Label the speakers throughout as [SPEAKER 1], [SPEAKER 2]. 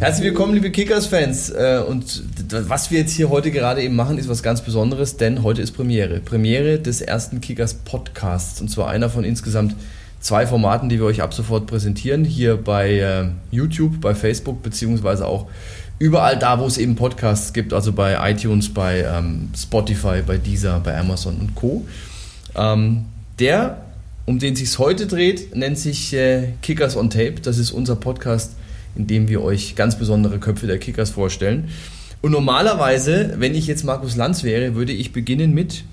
[SPEAKER 1] Herzlich willkommen, liebe Kickers-Fans. Äh, und was wir jetzt hier heute gerade eben machen, ist was ganz Besonderes, denn heute ist Premiere. Premiere des ersten Kickers-Podcasts. Und zwar einer von insgesamt zwei Formaten, die wir euch ab sofort präsentieren. Hier bei äh, YouTube, bei Facebook, beziehungsweise auch überall da, wo es eben Podcasts gibt. Also bei iTunes, bei ähm, Spotify, bei Deezer, bei Amazon und Co. Ähm, der, um den es sich heute dreht, nennt sich äh, Kickers on Tape. Das ist unser Podcast in dem wir euch ganz besondere Köpfe der Kickers vorstellen. Und normalerweise, wenn ich jetzt Markus Lanz wäre, würde ich beginnen mit,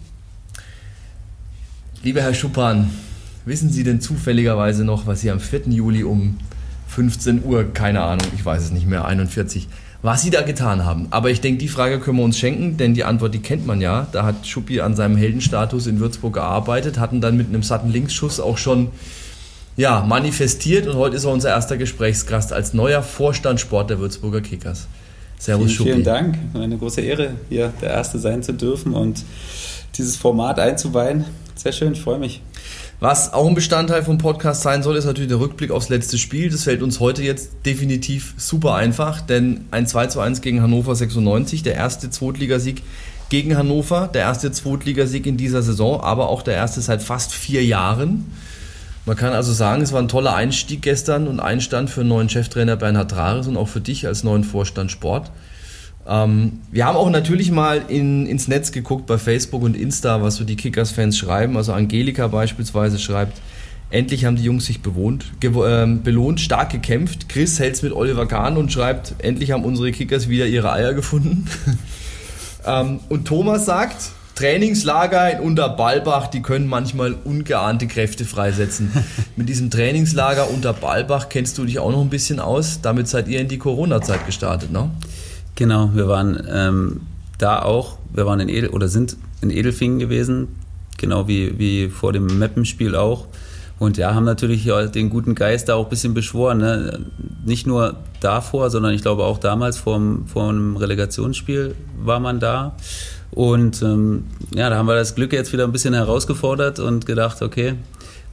[SPEAKER 1] lieber Herr Schuppan, wissen Sie denn zufälligerweise noch, was Sie am 4. Juli um 15 Uhr, keine Ahnung, ich weiß es nicht mehr, 41, was Sie da getan haben? Aber ich denke, die Frage können wir uns schenken, denn die Antwort, die kennt man ja. Da hat Schuppi an seinem Heldenstatus in Würzburg gearbeitet, hatten dann mit einem satten Linksschuss auch schon ja, manifestiert und heute ist er unser erster Gesprächsgast als neuer Vorstand Sport der Würzburger Kickers.
[SPEAKER 2] Servus, vielen, vielen Dank. Eine große Ehre, hier der Erste sein zu dürfen und dieses Format einzuweihen. Sehr schön, ich freue mich.
[SPEAKER 1] Was auch ein Bestandteil vom Podcast sein soll, ist natürlich der Rückblick aufs letzte Spiel. Das fällt uns heute jetzt definitiv super einfach, denn ein 2 zu 1 gegen Hannover 96, der erste Zweitligasieg gegen Hannover, der erste Zweitligasieg in dieser Saison, aber auch der erste seit fast vier Jahren. Man kann also sagen, es war ein toller Einstieg gestern und Einstand für neuen Cheftrainer Bernhard Rares und auch für dich als neuen Vorstand Sport. Ähm, wir haben auch natürlich mal in, ins Netz geguckt bei Facebook und Insta, was so die Kickers-Fans schreiben. Also Angelika beispielsweise schreibt, endlich haben die Jungs sich bewohnt, äh, belohnt, stark gekämpft. Chris hält es mit Oliver Kahn und schreibt, endlich haben unsere Kickers wieder ihre Eier gefunden. ähm, und Thomas sagt, Trainingslager in Unterballbach, die können manchmal ungeahnte Kräfte freisetzen. Mit diesem Trainingslager unter Ballbach kennst du dich auch noch ein bisschen aus. Damit seid ihr in die Corona-Zeit gestartet, ne?
[SPEAKER 2] Genau, wir waren ähm, da auch, wir waren in Edel oder sind in Edelfingen gewesen, genau wie, wie vor dem Mappenspiel auch. Und ja, haben natürlich den guten Geist da auch ein bisschen beschworen. Ne? Nicht nur davor, sondern ich glaube auch damals vor dem Relegationsspiel war man da. Und ähm, ja, da haben wir das Glück jetzt wieder ein bisschen herausgefordert und gedacht, okay,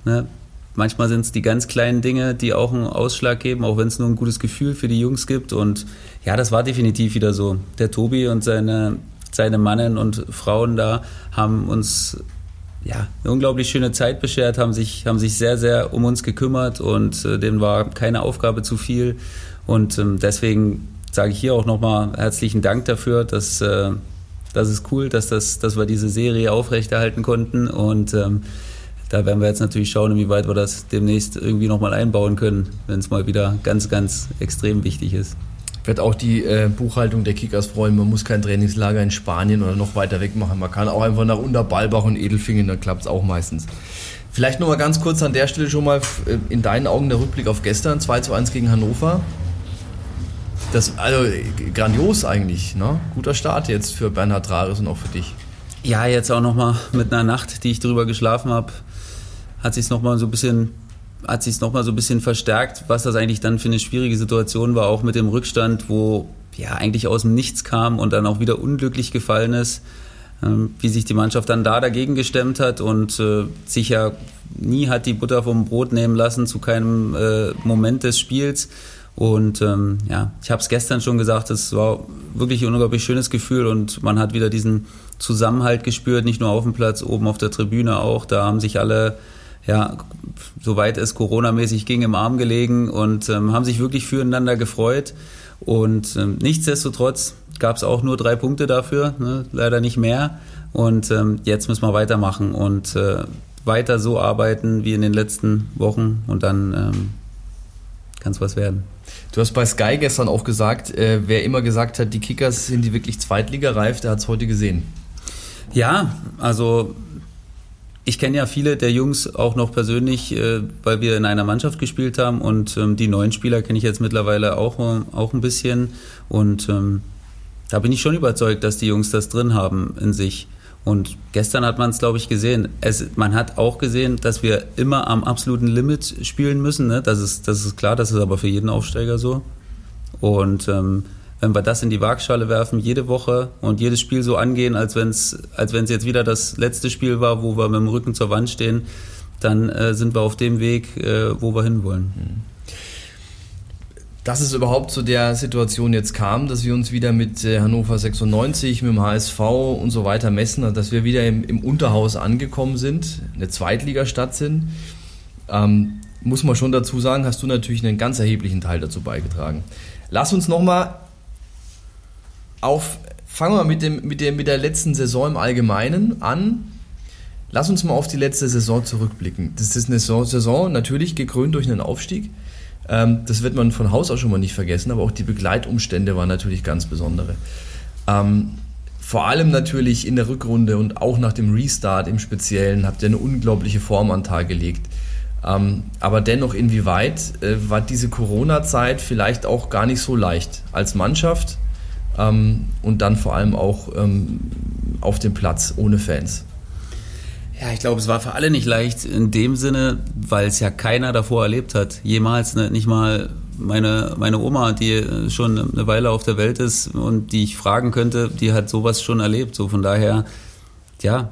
[SPEAKER 2] ne, manchmal sind es die ganz kleinen Dinge, die auch einen Ausschlag geben, auch wenn es nur ein gutes Gefühl für die Jungs gibt. Und ja, das war definitiv wieder so. Der Tobi und seine, seine Mannen und Frauen da haben uns ja, eine unglaublich schöne Zeit beschert, haben sich, haben sich sehr, sehr um uns gekümmert und äh, denen war keine Aufgabe zu viel. Und ähm, deswegen sage ich hier auch nochmal herzlichen Dank dafür, dass äh, das ist cool, dass, das, dass wir diese Serie aufrechterhalten konnten und ähm, da werden wir jetzt natürlich schauen, inwieweit wir das demnächst irgendwie nochmal einbauen können, wenn es mal wieder ganz, ganz extrem wichtig ist.
[SPEAKER 1] Wird auch die äh, Buchhaltung der Kickers freuen. Man muss kein Trainingslager in Spanien oder noch weiter weg machen. Man kann auch einfach nach Unterballbach und Edelfingen, dann klappt es auch meistens. Vielleicht nochmal ganz kurz an der Stelle schon mal äh, in deinen Augen der Rückblick auf gestern, 2 zu 1 gegen Hannover. Das, also grandios eigentlich, ne? Guter Start jetzt für Bernhard Rares und auch für dich.
[SPEAKER 2] Ja, jetzt auch nochmal mit einer Nacht, die ich drüber geschlafen habe, hat sich nochmal so ein bisschen hat sich noch mal so ein bisschen verstärkt, was das eigentlich dann für eine schwierige Situation war, auch mit dem Rückstand, wo ja eigentlich aus dem Nichts kam und dann auch wieder unglücklich gefallen ist, ähm, wie sich die Mannschaft dann da dagegen gestemmt hat und äh, sich ja nie hat die Butter vom Brot nehmen lassen zu keinem äh, Moment des Spiels und ähm, ja, ich habe es gestern schon gesagt, es war wirklich ein unglaublich schönes Gefühl und man hat wieder diesen Zusammenhalt gespürt, nicht nur auf dem Platz, oben auf der Tribüne auch. Da haben sich alle, ja, soweit es Corona-mäßig ging, im Arm gelegen und ähm, haben sich wirklich füreinander gefreut. Und ähm, nichtsdestotrotz gab es auch nur drei Punkte dafür, ne? leider nicht mehr. Und ähm, jetzt müssen wir weitermachen und äh, weiter so arbeiten wie in den letzten Wochen und dann ähm, kann es was werden.
[SPEAKER 1] Du hast bei Sky gestern auch gesagt, äh, wer immer gesagt hat, die Kickers sind die wirklich Zweitligareif, der hat es heute gesehen.
[SPEAKER 2] Ja, also ich kenne ja viele der Jungs auch noch persönlich, äh, weil wir in einer Mannschaft gespielt haben und ähm, die neuen Spieler kenne ich jetzt mittlerweile auch, auch ein bisschen und ähm, da bin ich schon überzeugt, dass die Jungs das drin haben in sich. Und gestern hat man es, glaube ich, gesehen. Es, man hat auch gesehen, dass wir immer am absoluten Limit spielen müssen. Ne? Das, ist, das ist klar, das ist aber für jeden Aufsteiger so. Und ähm, wenn wir das in die Waagschale werfen, jede Woche und jedes Spiel so angehen, als wenn es als wenn's jetzt wieder das letzte Spiel war, wo wir mit dem Rücken zur Wand stehen, dann äh, sind wir auf dem Weg, äh, wo wir hinwollen.
[SPEAKER 1] Dass es überhaupt zu der Situation jetzt kam, dass wir uns wieder mit äh, Hannover 96, mit dem HSV und so weiter messen, dass wir wieder im, im Unterhaus angekommen sind, eine Zweitligastadt sind, ähm, muss man schon dazu sagen, hast du natürlich einen ganz erheblichen Teil dazu beigetragen. Lass uns nochmal auf, fangen wir mit, dem, mit, der, mit der letzten Saison im Allgemeinen an. Lass uns mal auf die letzte Saison zurückblicken. Das ist eine Saison natürlich gekrönt durch einen Aufstieg. Ähm, das wird man von Haus aus schon mal nicht vergessen, aber auch die Begleitumstände waren natürlich ganz besondere. Ähm, vor allem natürlich in der Rückrunde und auch nach dem Restart im Speziellen habt ihr eine unglaubliche Form an Tag gelegt. Ähm, aber dennoch, inwieweit äh, war diese Corona-Zeit vielleicht auch gar nicht so leicht als Mannschaft und dann vor allem auch auf dem Platz ohne Fans?
[SPEAKER 2] Ja, ich glaube, es war für alle nicht leicht in dem Sinne, weil es ja keiner davor erlebt hat. Jemals, ne, nicht mal meine, meine Oma, die schon eine Weile auf der Welt ist und die ich fragen könnte, die hat sowas schon erlebt. So von daher, ja,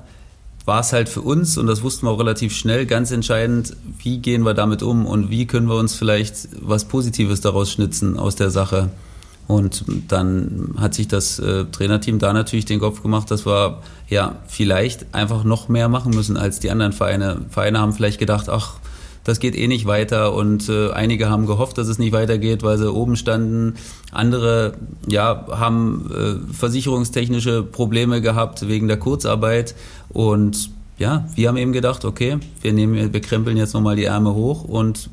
[SPEAKER 2] war es halt für uns, und das wussten wir auch relativ schnell, ganz entscheidend, wie gehen wir damit um und wie können wir uns vielleicht was Positives daraus schnitzen aus der Sache. Und dann hat sich das äh, Trainerteam da natürlich den Kopf gemacht, dass wir ja vielleicht einfach noch mehr machen müssen als die anderen Vereine. Vereine haben vielleicht gedacht, ach, das geht eh nicht weiter und äh, einige haben gehofft, dass es nicht weitergeht, weil sie oben standen. Andere ja, haben äh, versicherungstechnische Probleme gehabt wegen der Kurzarbeit und ja, wir haben eben gedacht, okay, wir nehmen, wir krempeln jetzt nochmal die Ärmel hoch und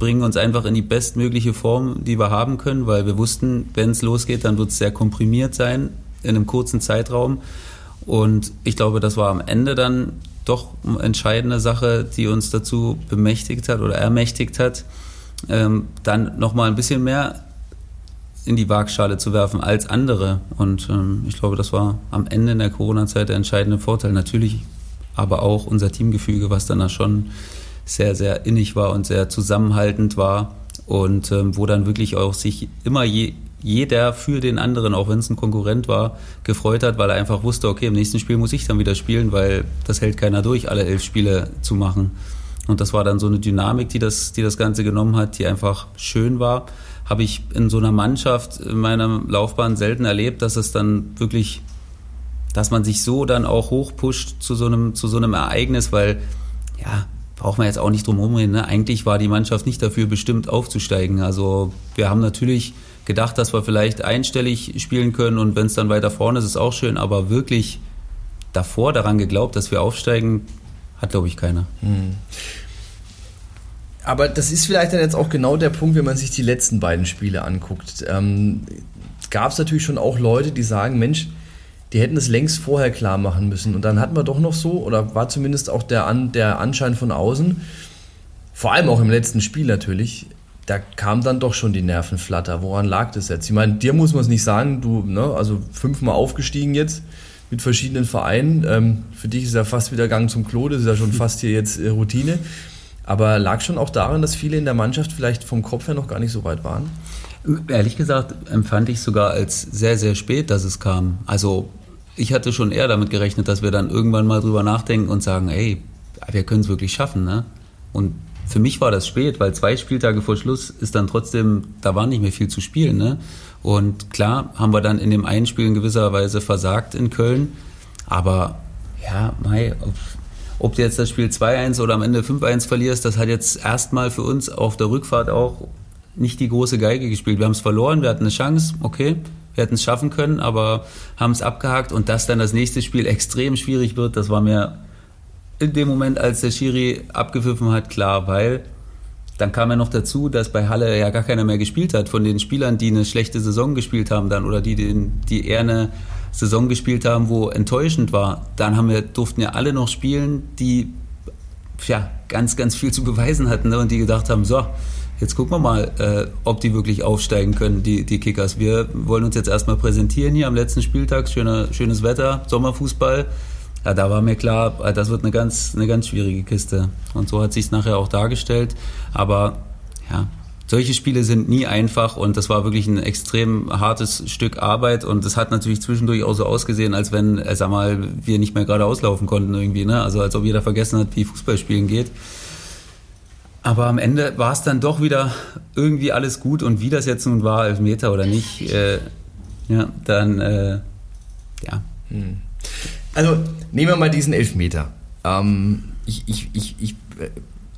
[SPEAKER 2] bringen uns einfach in die bestmögliche Form, die wir haben können, weil wir wussten, wenn es losgeht, dann wird es sehr komprimiert sein in einem kurzen Zeitraum. Und ich glaube, das war am Ende dann doch eine entscheidende Sache, die uns dazu bemächtigt hat oder ermächtigt hat, ähm, dann nochmal ein bisschen mehr in die Waagschale zu werfen als andere. Und ähm, ich glaube, das war am Ende in der Corona-Zeit der entscheidende Vorteil. Natürlich aber auch unser Teamgefüge, was dann da schon sehr, sehr innig war und sehr zusammenhaltend war und ähm, wo dann wirklich auch sich immer je, jeder für den anderen, auch wenn es ein Konkurrent war, gefreut hat, weil er einfach wusste, okay, im nächsten Spiel muss ich dann wieder spielen, weil das hält keiner durch, alle elf Spiele zu machen. Und das war dann so eine Dynamik, die das, die das Ganze genommen hat, die einfach schön war. Habe ich in so einer Mannschaft in meiner Laufbahn selten erlebt, dass es dann wirklich, dass man sich so dann auch hochpusht zu so einem, zu so einem Ereignis, weil ja, braucht man jetzt auch nicht drum herum reden. Ne? Eigentlich war die Mannschaft nicht dafür bestimmt aufzusteigen. Also wir haben natürlich gedacht, dass wir vielleicht einstellig spielen können und wenn es dann weiter vorne ist, ist es auch schön, aber wirklich davor daran geglaubt, dass wir aufsteigen, hat glaube ich keiner. Hm.
[SPEAKER 1] Aber das ist vielleicht dann jetzt auch genau der Punkt, wenn man sich die letzten beiden Spiele anguckt. Ähm, Gab es natürlich schon auch Leute, die sagen, Mensch, die hätten es längst vorher klar machen müssen. Und dann hatten wir doch noch so, oder war zumindest auch der, An, der Anschein von außen, vor allem auch im letzten Spiel natürlich, da kam dann doch schon die Nervenflatter. Woran lag das jetzt? Ich meine, dir muss man es nicht sagen, du, ne, also fünfmal aufgestiegen jetzt mit verschiedenen Vereinen. Ähm, für dich ist ja fast wieder Gang zum Klo, das ist ja schon fast hier jetzt äh, Routine. Aber lag schon auch daran, dass viele in der Mannschaft vielleicht vom Kopf her noch gar nicht so weit waren?
[SPEAKER 2] Ehrlich gesagt empfand ich sogar als sehr, sehr spät, dass es kam. Also ich hatte schon eher damit gerechnet, dass wir dann irgendwann mal drüber nachdenken und sagen, ey, wir können es wirklich schaffen. Ne? Und für mich war das spät, weil zwei Spieltage vor Schluss ist dann trotzdem, da war nicht mehr viel zu spielen. Ne? Und klar haben wir dann in dem einen Spiel in gewisser Weise versagt in Köln. Aber ja, Mai, ob, ob du jetzt das Spiel 2-1 oder am Ende 5-1 verlierst, das hat jetzt erstmal für uns auf der Rückfahrt auch nicht die große Geige gespielt. Wir haben es verloren, wir hatten eine Chance, okay, wir hätten es schaffen können, aber haben es abgehakt und dass dann das nächste Spiel extrem schwierig wird, das war mir in dem Moment, als der Schiri abgepfiffen hat, klar, weil dann kam ja noch dazu, dass bei Halle ja gar keiner mehr gespielt hat. Von den Spielern, die eine schlechte Saison gespielt haben dann oder die, die eher eine Saison gespielt haben, wo enttäuschend war, dann haben wir, durften ja alle noch spielen, die ja, ganz, ganz viel zu beweisen hatten ne? und die gedacht haben, so, Jetzt gucken wir mal, äh, ob die wirklich aufsteigen können, die, die Kickers. Wir wollen uns jetzt erstmal präsentieren hier am letzten Spieltag. Schöner, schönes Wetter, Sommerfußball. Ja, da war mir klar, äh, das wird eine ganz, eine ganz schwierige Kiste. Und so hat sich es nachher auch dargestellt. Aber ja, solche Spiele sind nie einfach und das war wirklich ein extrem hartes Stück Arbeit und es hat natürlich zwischendurch auch so ausgesehen, als wenn, äh, sag mal, wir nicht mehr gerade auslaufen konnten irgendwie, ne? Also als ob jeder vergessen hat, wie Fußballspielen geht. Aber am Ende war es dann doch wieder irgendwie alles gut und wie das jetzt nun war, Elfmeter oder nicht, äh, ja, dann, äh, ja. Hm.
[SPEAKER 1] Also nehmen wir mal diesen Elfmeter. Ähm, ich ich, ich, ich äh,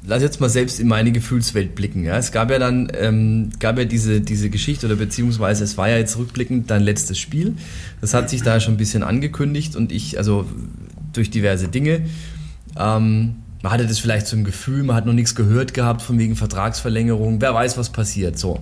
[SPEAKER 1] lass jetzt mal selbst in meine Gefühlswelt blicken. Ja? Es gab ja dann ähm, gab ja diese, diese Geschichte oder beziehungsweise es war ja jetzt rückblickend dein letztes Spiel. Das hat sich da schon ein bisschen angekündigt und ich, also durch diverse Dinge. Ähm, man hatte das vielleicht so im Gefühl, man hat noch nichts gehört gehabt von wegen Vertragsverlängerung, wer weiß, was passiert. So.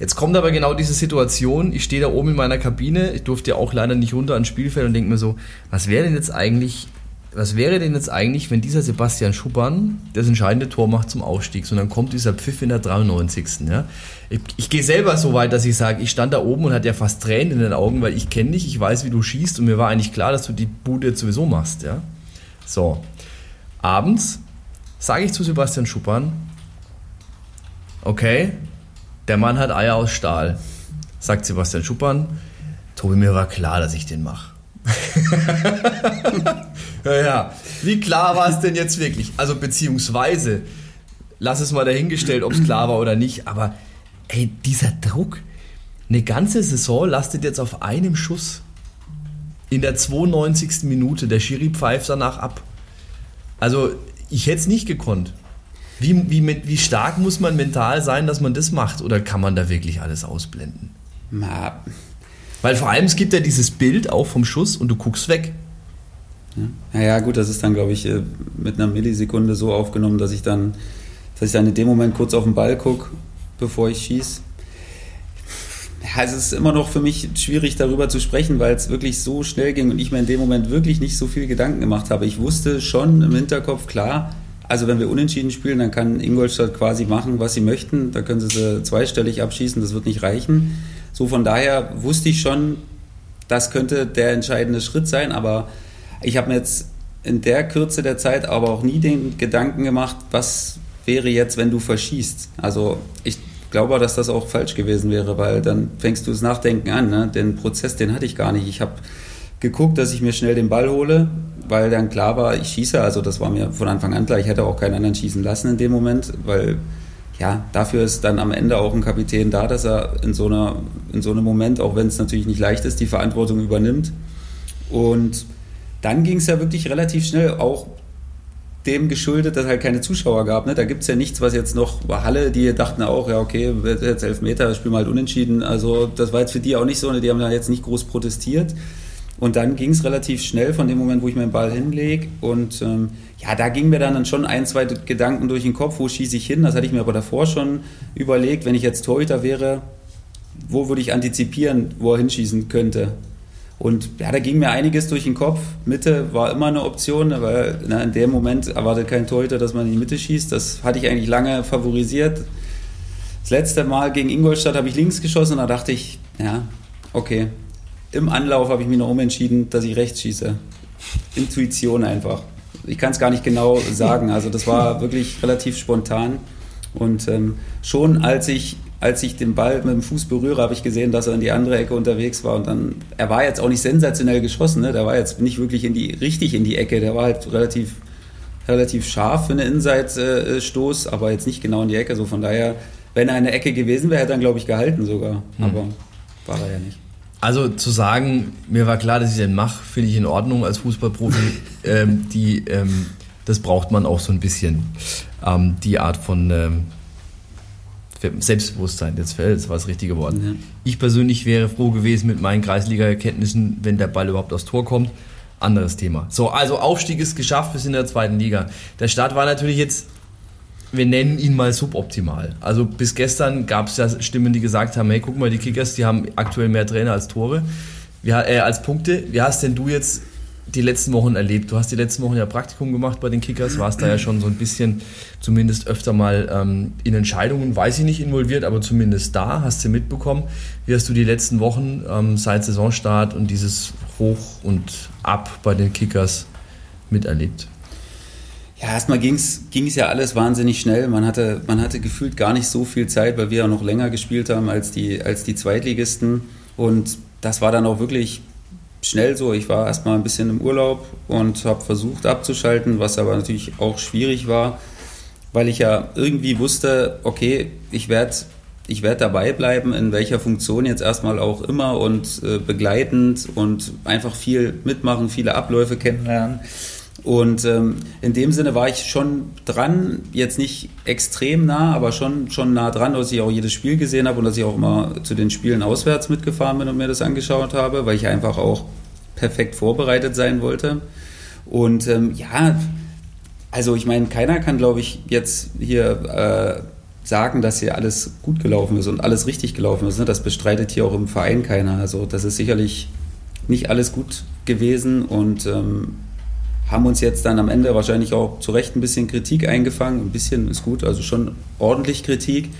[SPEAKER 1] Jetzt kommt aber genau diese Situation, ich stehe da oben in meiner Kabine, ich durfte ja auch leider nicht runter ans Spielfeld und denke mir so, was wäre denn jetzt eigentlich, was wäre denn jetzt eigentlich, wenn dieser Sebastian Schuppern das entscheidende Tor macht zum Aufstieg und dann kommt dieser Pfiff in der 93. Ja? Ich, ich gehe selber so weit, dass ich sage, ich stand da oben und hatte ja fast Tränen in den Augen, weil ich kenne dich, ich weiß, wie du schießt und mir war eigentlich klar, dass du die Bude jetzt sowieso machst. Ja? So, Abends sage ich zu Sebastian Schuppern, okay, der Mann hat Eier aus Stahl. Sagt Sebastian Schuppern, Tobi, mir war klar, dass ich den mache. ja, ja, wie klar war es denn jetzt wirklich? Also beziehungsweise, lass es mal dahingestellt, ob es klar war oder nicht, aber ey, dieser Druck, eine ganze Saison lastet jetzt auf einem Schuss. In der 92. Minute, der Schiri pfeift danach ab. Also ich hätte es nicht gekonnt. Wie, wie, wie stark muss man mental sein, dass man das macht? Oder kann man da wirklich alles ausblenden? Na. Weil vor allem es gibt ja dieses Bild auch vom Schuss und du guckst weg.
[SPEAKER 2] Ja, ja gut, das ist dann, glaube ich, äh, mit einer Millisekunde so aufgenommen, dass ich dann, dass ich dann in dem Moment kurz auf den Ball gucke, bevor ich schieße. Ja, es ist immer noch für mich schwierig darüber zu sprechen, weil es wirklich so schnell ging und ich mir in dem Moment wirklich nicht so viel Gedanken gemacht habe. Ich wusste schon im Hinterkopf, klar, also wenn wir unentschieden spielen, dann kann Ingolstadt quasi machen, was sie möchten. Da können sie sie zweistellig abschießen, das wird nicht reichen. So von daher wusste ich schon, das könnte der entscheidende Schritt sein, aber ich habe mir jetzt in der Kürze der Zeit aber auch nie den Gedanken gemacht, was wäre jetzt, wenn du verschießt. Also ich glaube, dass das auch falsch gewesen wäre, weil dann fängst du das Nachdenken an. Ne? Den Prozess, den hatte ich gar nicht. Ich habe geguckt, dass ich mir schnell den Ball hole, weil dann klar war, ich schieße. Also das war mir von Anfang an klar. Ich hätte auch keinen anderen schießen lassen in dem Moment, weil ja, dafür ist dann am Ende auch ein Kapitän da, dass er in so, einer, in so einem Moment, auch wenn es natürlich nicht leicht ist, die Verantwortung übernimmt. Und dann ging es ja wirklich relativ schnell, auch dem geschuldet, dass halt keine Zuschauer gab. Ne? Da gibt es ja nichts, was jetzt noch war Halle, die dachten auch, ja, okay, jetzt elf Meter, spielen wir halt unentschieden. Also das war jetzt für die auch nicht so, ne? die haben da jetzt nicht groß protestiert. Und dann ging es relativ schnell von dem Moment, wo ich meinen Ball hinlege. Und ähm, ja, da ging mir dann schon ein, zwei Gedanken durch den Kopf, wo schieße ich hin. Das hatte ich mir aber davor schon überlegt, wenn ich jetzt Torhüter wäre, wo würde ich antizipieren, wo er hinschießen könnte. Und ja, da ging mir einiges durch den Kopf. Mitte war immer eine Option, weil na, in dem Moment erwartet kein Torhüter, dass man in die Mitte schießt. Das hatte ich eigentlich lange favorisiert. Das letzte Mal gegen Ingolstadt habe ich links geschossen und da dachte ich, ja, okay. Im Anlauf habe ich mich noch umentschieden, dass ich rechts schieße. Intuition einfach. Ich kann es gar nicht genau sagen. Also das war wirklich relativ spontan. Und ähm, schon als ich als ich den Ball mit dem Fuß berühre, habe ich gesehen, dass er in die andere Ecke unterwegs war. Und dann, er war jetzt auch nicht sensationell geschossen, ne? der war jetzt nicht wirklich in die, richtig in die Ecke, der war halt relativ, relativ scharf für einen Inside-Stoß, aber jetzt nicht genau in die Ecke. So von daher, wenn er eine Ecke gewesen wäre, hätte er dann, glaube ich, gehalten sogar. Mhm. Aber war er ja nicht.
[SPEAKER 1] Also zu sagen, mir war klar, dass ich den mache, finde ich in Ordnung als Fußballprofi. ähm, die, ähm, das braucht man auch so ein bisschen. Ähm, die Art von ähm, Selbstbewusstsein, jetzt war das richtige Wort. Ja. Ich persönlich wäre froh gewesen mit meinen Kreisliga-Erkenntnissen, wenn der Ball überhaupt aufs Tor kommt. Anderes Thema. So, also Aufstieg ist geschafft, wir sind in der zweiten Liga. Der Start war natürlich jetzt, wir nennen ihn mal suboptimal. Also bis gestern gab es ja Stimmen, die gesagt haben, hey, guck mal, die Kickers, die haben aktuell mehr Trainer als Tore, wie, äh, als Punkte. Wie hast denn du jetzt die letzten Wochen erlebt? Du hast die letzten Wochen ja Praktikum gemacht bei den Kickers, warst da ja schon so ein bisschen, zumindest öfter mal ähm, in Entscheidungen, weiß ich nicht, involviert, aber zumindest da, hast du mitbekommen. Wie hast du die letzten Wochen ähm, seit Saisonstart und dieses Hoch und Ab bei den Kickers miterlebt?
[SPEAKER 2] Ja, erstmal ging es ja alles wahnsinnig schnell. Man hatte, man hatte gefühlt gar nicht so viel Zeit, weil wir ja noch länger gespielt haben als die, als die Zweitligisten. Und das war dann auch wirklich schnell so. Ich war erstmal ein bisschen im Urlaub und habe versucht abzuschalten, was aber natürlich auch schwierig war. weil ich ja irgendwie wusste, okay, ich werde ich werde dabei bleiben, in welcher Funktion jetzt erstmal auch immer und äh, begleitend und einfach viel mitmachen, viele Abläufe kennenlernen. Und ähm, in dem Sinne war ich schon dran, jetzt nicht extrem nah, aber schon, schon nah dran, dass ich auch jedes Spiel gesehen habe und dass ich auch immer zu den Spielen auswärts mitgefahren bin und mir das angeschaut habe, weil ich einfach auch perfekt vorbereitet sein wollte. Und ähm, ja, also ich meine, keiner kann, glaube ich, jetzt hier... Äh, sagen, dass hier alles gut gelaufen ist und alles richtig gelaufen ist. Ne? Das bestreitet hier auch im Verein keiner. Also das ist sicherlich nicht alles gut gewesen und ähm, haben uns jetzt dann am Ende wahrscheinlich auch zu Recht ein bisschen Kritik eingefangen. Ein bisschen ist gut, also schon ordentlich Kritik.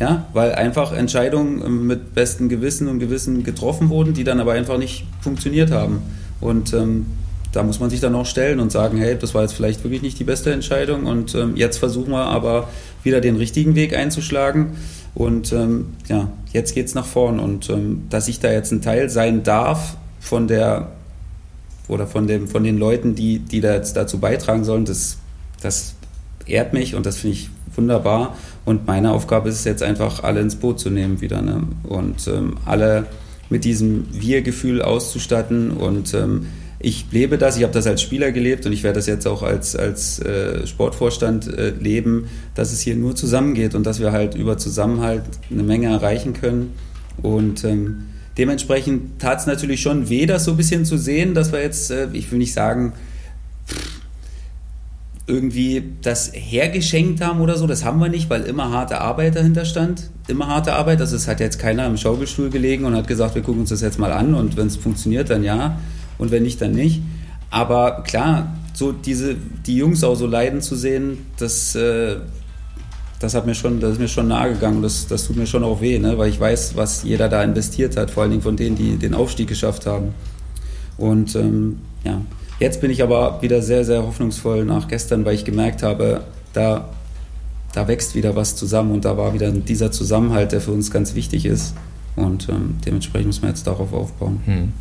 [SPEAKER 2] Ja, weil einfach Entscheidungen ähm, mit bestem Gewissen und Gewissen getroffen wurden, die dann aber einfach nicht funktioniert haben. Und ähm, da muss man sich dann auch stellen und sagen, hey, das war jetzt vielleicht wirklich nicht die beste Entscheidung und ähm, jetzt versuchen wir aber wieder den richtigen Weg einzuschlagen und ähm, ja, jetzt geht es nach vorn und ähm, dass ich da jetzt ein Teil sein darf von der oder von, dem, von den Leuten, die, die da jetzt dazu beitragen sollen, das, das ehrt mich und das finde ich wunderbar und meine Aufgabe ist es jetzt einfach, alle ins Boot zu nehmen wieder ne? und ähm, alle mit diesem Wir-Gefühl auszustatten und ähm, ich lebe das, ich habe das als Spieler gelebt und ich werde das jetzt auch als, als äh, Sportvorstand äh, leben, dass es hier nur zusammengeht und dass wir halt über Zusammenhalt eine Menge erreichen können. Und ähm, dementsprechend tat es natürlich schon weh, das so ein bisschen zu sehen, dass wir jetzt, äh, ich will nicht sagen, irgendwie das hergeschenkt haben oder so, das haben wir nicht, weil immer harte Arbeit dahinter stand. Immer harte Arbeit. Also es hat jetzt keiner im Schaukelstuhl gelegen und hat gesagt, wir gucken uns das jetzt mal an und wenn es funktioniert, dann ja und wenn nicht, dann nicht. Aber klar, so diese, die Jungs auch so leiden zu sehen, das, äh, das hat mir schon, das ist mir schon nahe gegangen. Das, das tut mir schon auch weh, ne? weil ich weiß, was jeder da investiert hat, vor allen Dingen von denen, die den Aufstieg geschafft haben. Und ähm, ja, jetzt bin ich aber wieder sehr, sehr hoffnungsvoll nach gestern, weil ich gemerkt habe, da, da wächst wieder was zusammen und da war wieder dieser Zusammenhalt, der für uns ganz wichtig ist. Und ähm, dementsprechend müssen wir jetzt darauf aufbauen. Hm.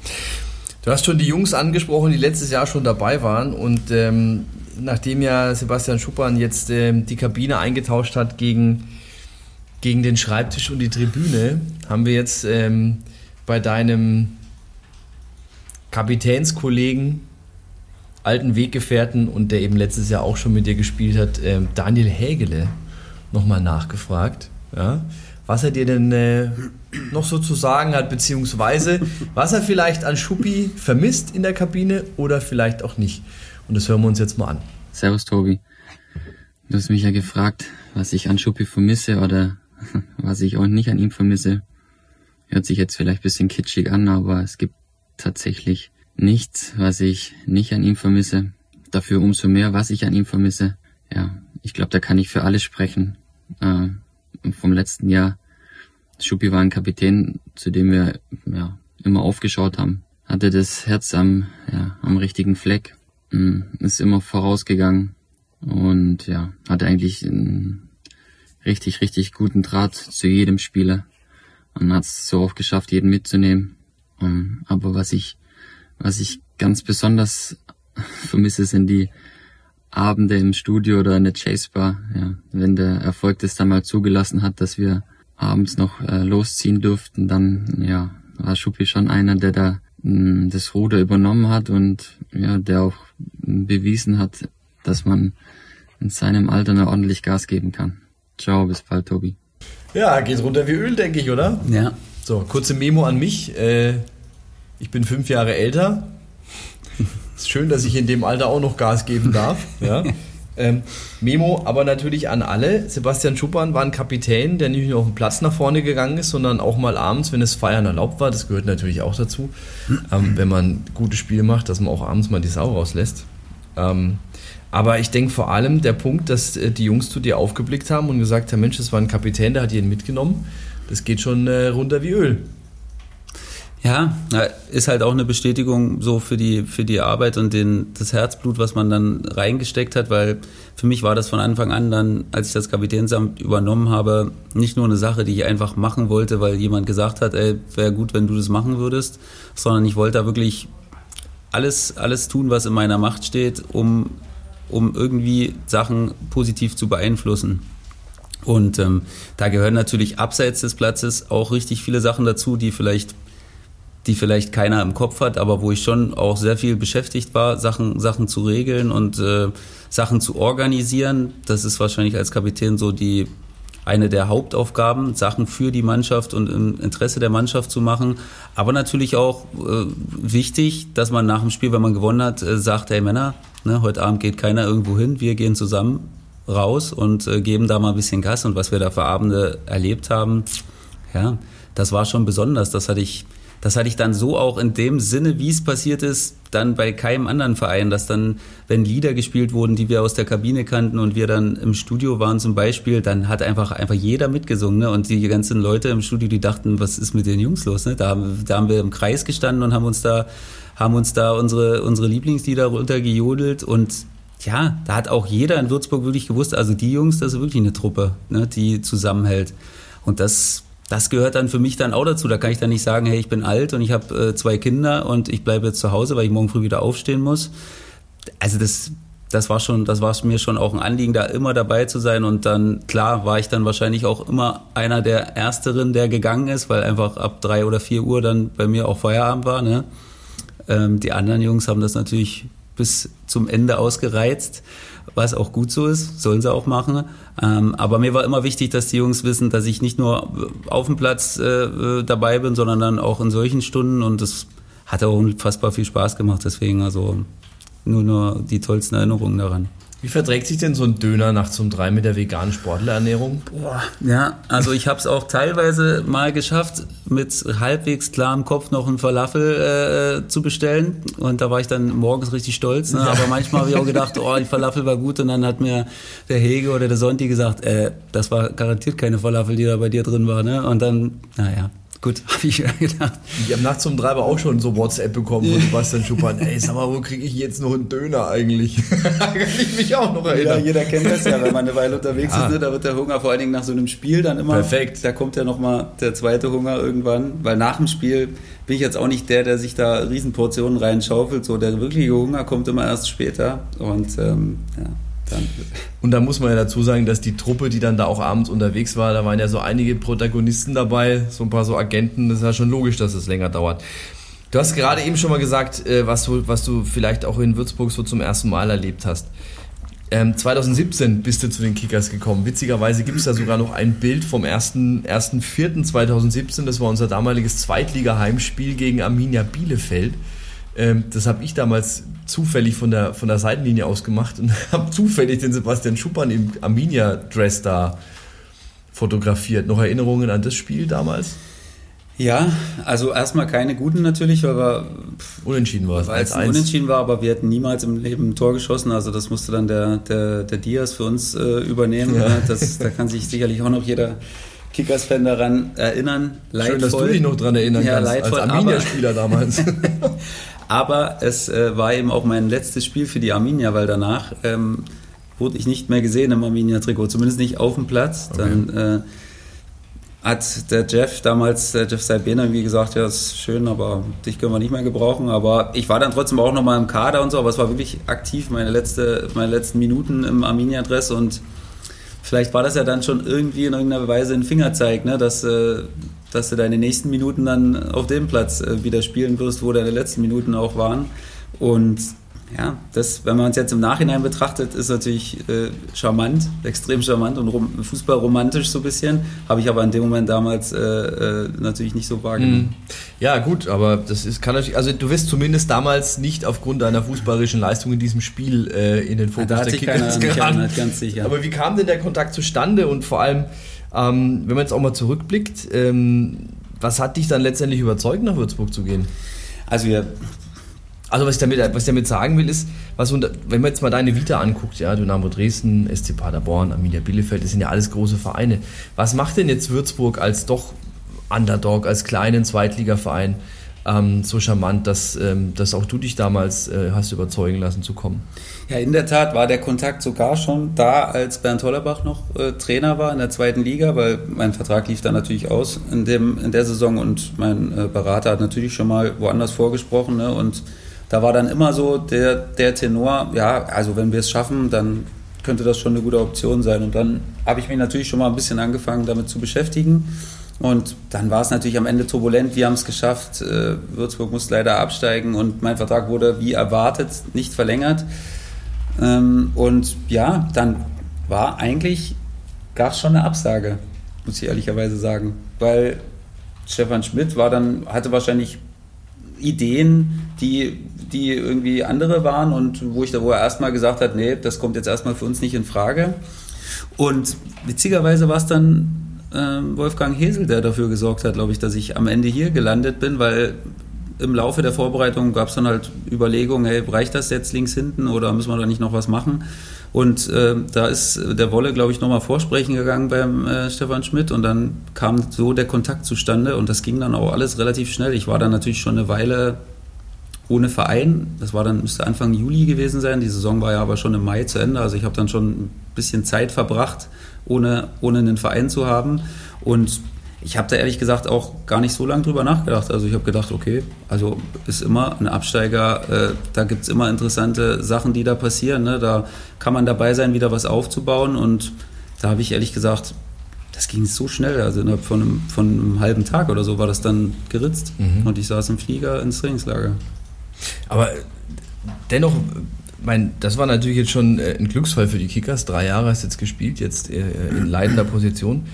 [SPEAKER 1] Du hast schon die Jungs angesprochen, die letztes Jahr schon dabei waren. Und ähm, nachdem ja Sebastian Schuppan jetzt ähm, die Kabine eingetauscht hat gegen, gegen den Schreibtisch und die Tribüne, haben wir jetzt ähm, bei deinem Kapitänskollegen, alten Weggefährten und der eben letztes Jahr auch schon mit dir gespielt hat, ähm, Daniel Hägele, nochmal nachgefragt. Ja? was er dir denn äh, noch so zu sagen hat, beziehungsweise was er vielleicht an Schuppi vermisst in der Kabine oder vielleicht auch nicht. Und das hören wir uns jetzt mal an.
[SPEAKER 3] Servus Tobi. Du hast mich ja gefragt, was ich an Schuppi vermisse oder was ich auch nicht an ihm vermisse. Hört sich jetzt vielleicht bisschen kitschig an, aber es gibt tatsächlich nichts, was ich nicht an ihm vermisse. Dafür umso mehr, was ich an ihm vermisse. Ja, ich glaube, da kann ich für alle sprechen. Äh, vom letzten Jahr. Schuppi war ein Kapitän, zu dem wir ja, immer aufgeschaut haben. Hatte das Herz am, ja, am richtigen Fleck, ist immer vorausgegangen. Und ja, hatte eigentlich einen richtig, richtig guten Draht zu jedem Spieler. Und hat es so oft geschafft, jeden mitzunehmen. Aber was ich, was ich ganz besonders vermisse, sind die Abende im Studio oder in der Chase Bar, ja, wenn der Erfolg das dann mal zugelassen hat, dass wir abends noch äh, losziehen durften, dann ja, war Schuppi schon einer, der da mh, das Ruder übernommen hat und ja, der auch bewiesen hat, dass man in seinem Alter noch ordentlich Gas geben kann. Ciao, bis bald, Tobi.
[SPEAKER 1] Ja, geht runter wie Öl, denke ich, oder?
[SPEAKER 2] Ja.
[SPEAKER 1] So, kurze Memo an mich. Äh, ich bin fünf Jahre älter. Ist schön, dass ich in dem Alter auch noch Gas geben darf. Ja. Ähm, Memo aber natürlich an alle. Sebastian Schuppan war ein Kapitän, der nicht nur auf den Platz nach vorne gegangen ist, sondern auch mal abends, wenn es Feiern erlaubt war. Das gehört natürlich auch dazu, ähm, wenn man gute Spiele macht, dass man auch abends mal die Sau rauslässt. Ähm, aber ich denke vor allem der Punkt, dass äh, die Jungs zu dir aufgeblickt haben und gesagt haben: Mensch, das war ein Kapitän, der hat jeden mitgenommen. Das geht schon äh, runter wie Öl.
[SPEAKER 2] Ja, ist halt auch eine Bestätigung so für die, für die Arbeit und den, das Herzblut, was man dann reingesteckt hat, weil für mich war das von Anfang an dann, als ich das Kapitänsamt übernommen habe, nicht nur eine Sache, die ich einfach machen wollte, weil jemand gesagt hat, ey, wäre gut, wenn du das machen würdest, sondern ich wollte da wirklich alles, alles tun, was in meiner Macht steht, um um irgendwie Sachen positiv zu beeinflussen. Und ähm, da gehören natürlich abseits des Platzes auch richtig viele Sachen dazu, die vielleicht die vielleicht keiner im Kopf hat, aber wo ich schon auch sehr viel beschäftigt war, Sachen, Sachen zu regeln und äh, Sachen zu organisieren. Das ist wahrscheinlich als Kapitän so die eine der Hauptaufgaben, Sachen für die Mannschaft und im Interesse der Mannschaft zu machen. Aber natürlich auch äh, wichtig, dass man nach dem Spiel, wenn man gewonnen hat, äh, sagt, hey Männer, ne, heute Abend geht keiner irgendwo hin, wir gehen zusammen raus und äh, geben da mal ein bisschen Gas. Und was wir da für Abende erlebt haben, ja, das war schon besonders. Das hatte ich das hatte ich dann so auch in dem Sinne, wie es passiert ist, dann bei keinem anderen Verein, dass dann, wenn Lieder gespielt wurden, die wir aus der Kabine kannten und wir dann im Studio waren zum Beispiel, dann hat einfach, einfach jeder mitgesungen. Ne? Und die ganzen Leute im Studio, die dachten, was ist mit den Jungs los? Ne? Da, haben, da haben wir im Kreis gestanden und haben uns da, haben uns da unsere, unsere Lieblingslieder runtergejodelt und ja, da hat auch jeder in Würzburg wirklich gewusst, also die Jungs, das ist wirklich eine Truppe, ne, die zusammenhält. Und das das gehört dann für mich dann auch dazu. Da kann ich dann nicht sagen, hey, ich bin alt und ich habe äh, zwei Kinder und ich bleibe jetzt zu Hause, weil ich morgen früh wieder aufstehen muss. Also das, das war schon, das war mir schon auch ein Anliegen, da immer dabei zu sein. Und dann, klar, war ich dann wahrscheinlich auch immer einer der Ersteren, der gegangen ist, weil einfach ab drei oder vier Uhr dann bei mir auch Feierabend war. Ne? Ähm, die anderen Jungs haben das natürlich bis zum Ende ausgereizt was auch gut so ist, sollen sie auch machen. Ähm, aber mir war immer wichtig, dass die Jungs wissen, dass ich nicht nur auf dem Platz äh, dabei bin, sondern dann auch in solchen Stunden und das hat auch unfassbar viel Spaß gemacht. Deswegen also nur nur die tollsten Erinnerungen daran.
[SPEAKER 1] Wie verträgt sich denn so ein Döner nachts um drei mit der veganen Sportlerernährung?
[SPEAKER 2] Boah, ja, also ich habe es auch teilweise mal geschafft, mit halbwegs klarem Kopf noch einen Falafel äh, zu bestellen. Und da war ich dann morgens richtig stolz. Ne? Aber manchmal habe ich auch gedacht, oh, die Falafel war gut. Und dann hat mir der Hege oder der Sonti gesagt, äh, das war garantiert keine Falafel, die da bei dir drin war. Ne? Und dann, naja, Gut, habe ich mir gedacht.
[SPEAKER 1] Ich habe nachts um drei aber auch schon so WhatsApp bekommen von Sebastian Schuppan. Ey, sag mal, wo kriege ich jetzt noch einen Döner eigentlich? Kann ich mich auch noch erinnern.
[SPEAKER 2] Jeder, jeder kennt das ja, wenn man eine Weile unterwegs ah. ist, ne, da wird der Hunger vor allen Dingen nach so einem Spiel dann immer.
[SPEAKER 1] Perfekt.
[SPEAKER 2] Da kommt ja nochmal der zweite Hunger irgendwann, weil nach dem Spiel bin ich jetzt auch nicht der, der sich da Riesenportionen reinschaufelt. So, der wirkliche Hunger kommt immer erst später. Und ähm, ja.
[SPEAKER 1] Dann. Und da muss man ja dazu sagen, dass die Truppe, die dann da auch abends unterwegs war, da waren ja so einige Protagonisten dabei, so ein paar so Agenten, das ist ja schon logisch, dass es länger dauert. Du hast gerade eben schon mal gesagt, äh, was du, was du vielleicht auch in Würzburg so zum ersten Mal erlebt hast. 2017 ähm, bist du zu den Kickers gekommen. Witzigerweise gibt es da sogar noch ein Bild vom 1.4.2017. Das war unser damaliges Zweitliga-Heimspiel gegen Arminia Bielefeld. Ähm, das habe ich damals zufällig von der, von der Seitenlinie aus gemacht und habe zufällig den Sebastian Schuppan im Arminia-Dress da fotografiert. Noch Erinnerungen an das Spiel damals?
[SPEAKER 2] Ja, also erstmal keine guten natürlich, weil wir
[SPEAKER 1] unentschieden war.
[SPEAKER 2] Weil es unentschieden war, aber wir hätten niemals im Leben ein Tor geschossen. Also das musste dann der, der, der Diaz für uns äh, übernehmen. Ja. Das, da kann sich sicherlich auch noch jeder Kickers-Fan daran erinnern.
[SPEAKER 1] Leidvoll. Schön, dass du dich noch daran erinnern ja, kannst,
[SPEAKER 2] leidvoll, als Arminia-Spieler damals. Aber es äh, war eben auch mein letztes Spiel für die Arminia, weil danach ähm, wurde ich nicht mehr gesehen im Arminia-Trikot, zumindest nicht auf dem Platz. Okay. Dann äh, hat der Jeff damals, der Jeff Saibena, wie gesagt, ja, ist schön, aber dich können wir nicht mehr gebrauchen. Aber ich war dann trotzdem auch nochmal im Kader und so, aber es war wirklich aktiv, meine, letzte, meine letzten Minuten im Arminia-Dress und vielleicht war das ja dann schon irgendwie in irgendeiner Weise ein Fingerzeig, ne, dass äh, dass du deine nächsten Minuten dann auf dem Platz äh, wieder spielen wirst, wo deine letzten Minuten auch waren. Und ja, das, wenn man es jetzt im Nachhinein betrachtet, ist natürlich äh, charmant, extrem charmant und rom, fußballromantisch so ein bisschen. Habe ich aber in dem Moment damals äh, äh, natürlich nicht so wahrgenommen. Mhm.
[SPEAKER 1] Ja, gut, aber das ist, kann natürlich, also du wirst zumindest damals nicht aufgrund deiner fußballerischen Leistung in diesem Spiel äh, in den Fokus
[SPEAKER 2] ja, der Kickers geraten. Ganz sicher.
[SPEAKER 1] Aber wie kam denn der Kontakt zustande und vor allem, ähm, wenn man jetzt auch mal zurückblickt, ähm, was hat dich dann letztendlich überzeugt, nach Würzburg zu gehen?
[SPEAKER 2] Also ja.
[SPEAKER 1] Also was ich damit, was ich damit sagen will, ist, was unter, wenn man jetzt mal deine Vita anguckt, ja, Dynamo Dresden, SC Paderborn, Arminia Bielefeld, das sind ja alles große Vereine. Was macht denn jetzt Würzburg als doch Underdog, als kleinen Zweitligaverein ähm, so charmant, dass, ähm, dass auch du dich damals äh, hast überzeugen lassen zu kommen?
[SPEAKER 2] Ja, in der Tat war der Kontakt sogar schon da, als Bernd Hollerbach noch äh, Trainer war in der zweiten Liga, weil mein Vertrag lief dann natürlich aus in, dem, in der Saison und mein äh, Berater hat natürlich schon mal woanders vorgesprochen ne, und da war dann immer so der, der Tenor, ja, also wenn wir es schaffen, dann könnte das schon eine gute Option sein. Und dann habe ich mich natürlich schon mal ein bisschen angefangen, damit zu beschäftigen. Und dann war es natürlich am Ende turbulent. Wir haben es geschafft. Äh, Würzburg musste leider absteigen und mein Vertrag wurde wie erwartet nicht verlängert. Ähm, und ja, dann war eigentlich, gab es schon eine Absage, muss ich ehrlicherweise sagen. Weil Stefan Schmidt war dann, hatte wahrscheinlich Ideen, die, die irgendwie andere waren und wo ich da wo er erstmal gesagt hat, nee, das kommt jetzt erstmal für uns nicht in Frage. Und witzigerweise war es dann äh, Wolfgang Hesel, der dafür gesorgt hat, glaube ich, dass ich am Ende hier gelandet bin, weil im Laufe der Vorbereitung gab es dann halt Überlegungen, hey, reicht das jetzt links hinten oder müssen wir da nicht noch was machen? Und äh, da ist der Wolle, glaube ich, nochmal vorsprechen gegangen beim äh, Stefan Schmidt und dann kam so der Kontakt zustande und das ging dann auch alles relativ schnell. Ich war dann natürlich schon eine Weile ohne Verein. Das war dann, müsste Anfang Juli gewesen sein. Die Saison war ja aber schon im Mai zu Ende. Also ich habe dann schon ein bisschen Zeit verbracht, ohne, ohne einen Verein zu haben. Und ich habe da ehrlich gesagt auch gar nicht so lange drüber nachgedacht. Also ich habe gedacht, okay, also ist immer ein Absteiger, äh, da gibt es immer interessante Sachen, die da passieren. Ne? Da kann man dabei sein, wieder was aufzubauen. Und da habe ich ehrlich gesagt, das ging so schnell. Also innerhalb von einem, von einem halben Tag oder so war das dann geritzt. Mhm. Und ich saß im Flieger ins Trainingslager.
[SPEAKER 1] Aber dennoch, mein, das war natürlich jetzt schon äh, ein Glücksfall für die Kickers. Drei Jahre hast du jetzt gespielt, jetzt äh, in leitender Position.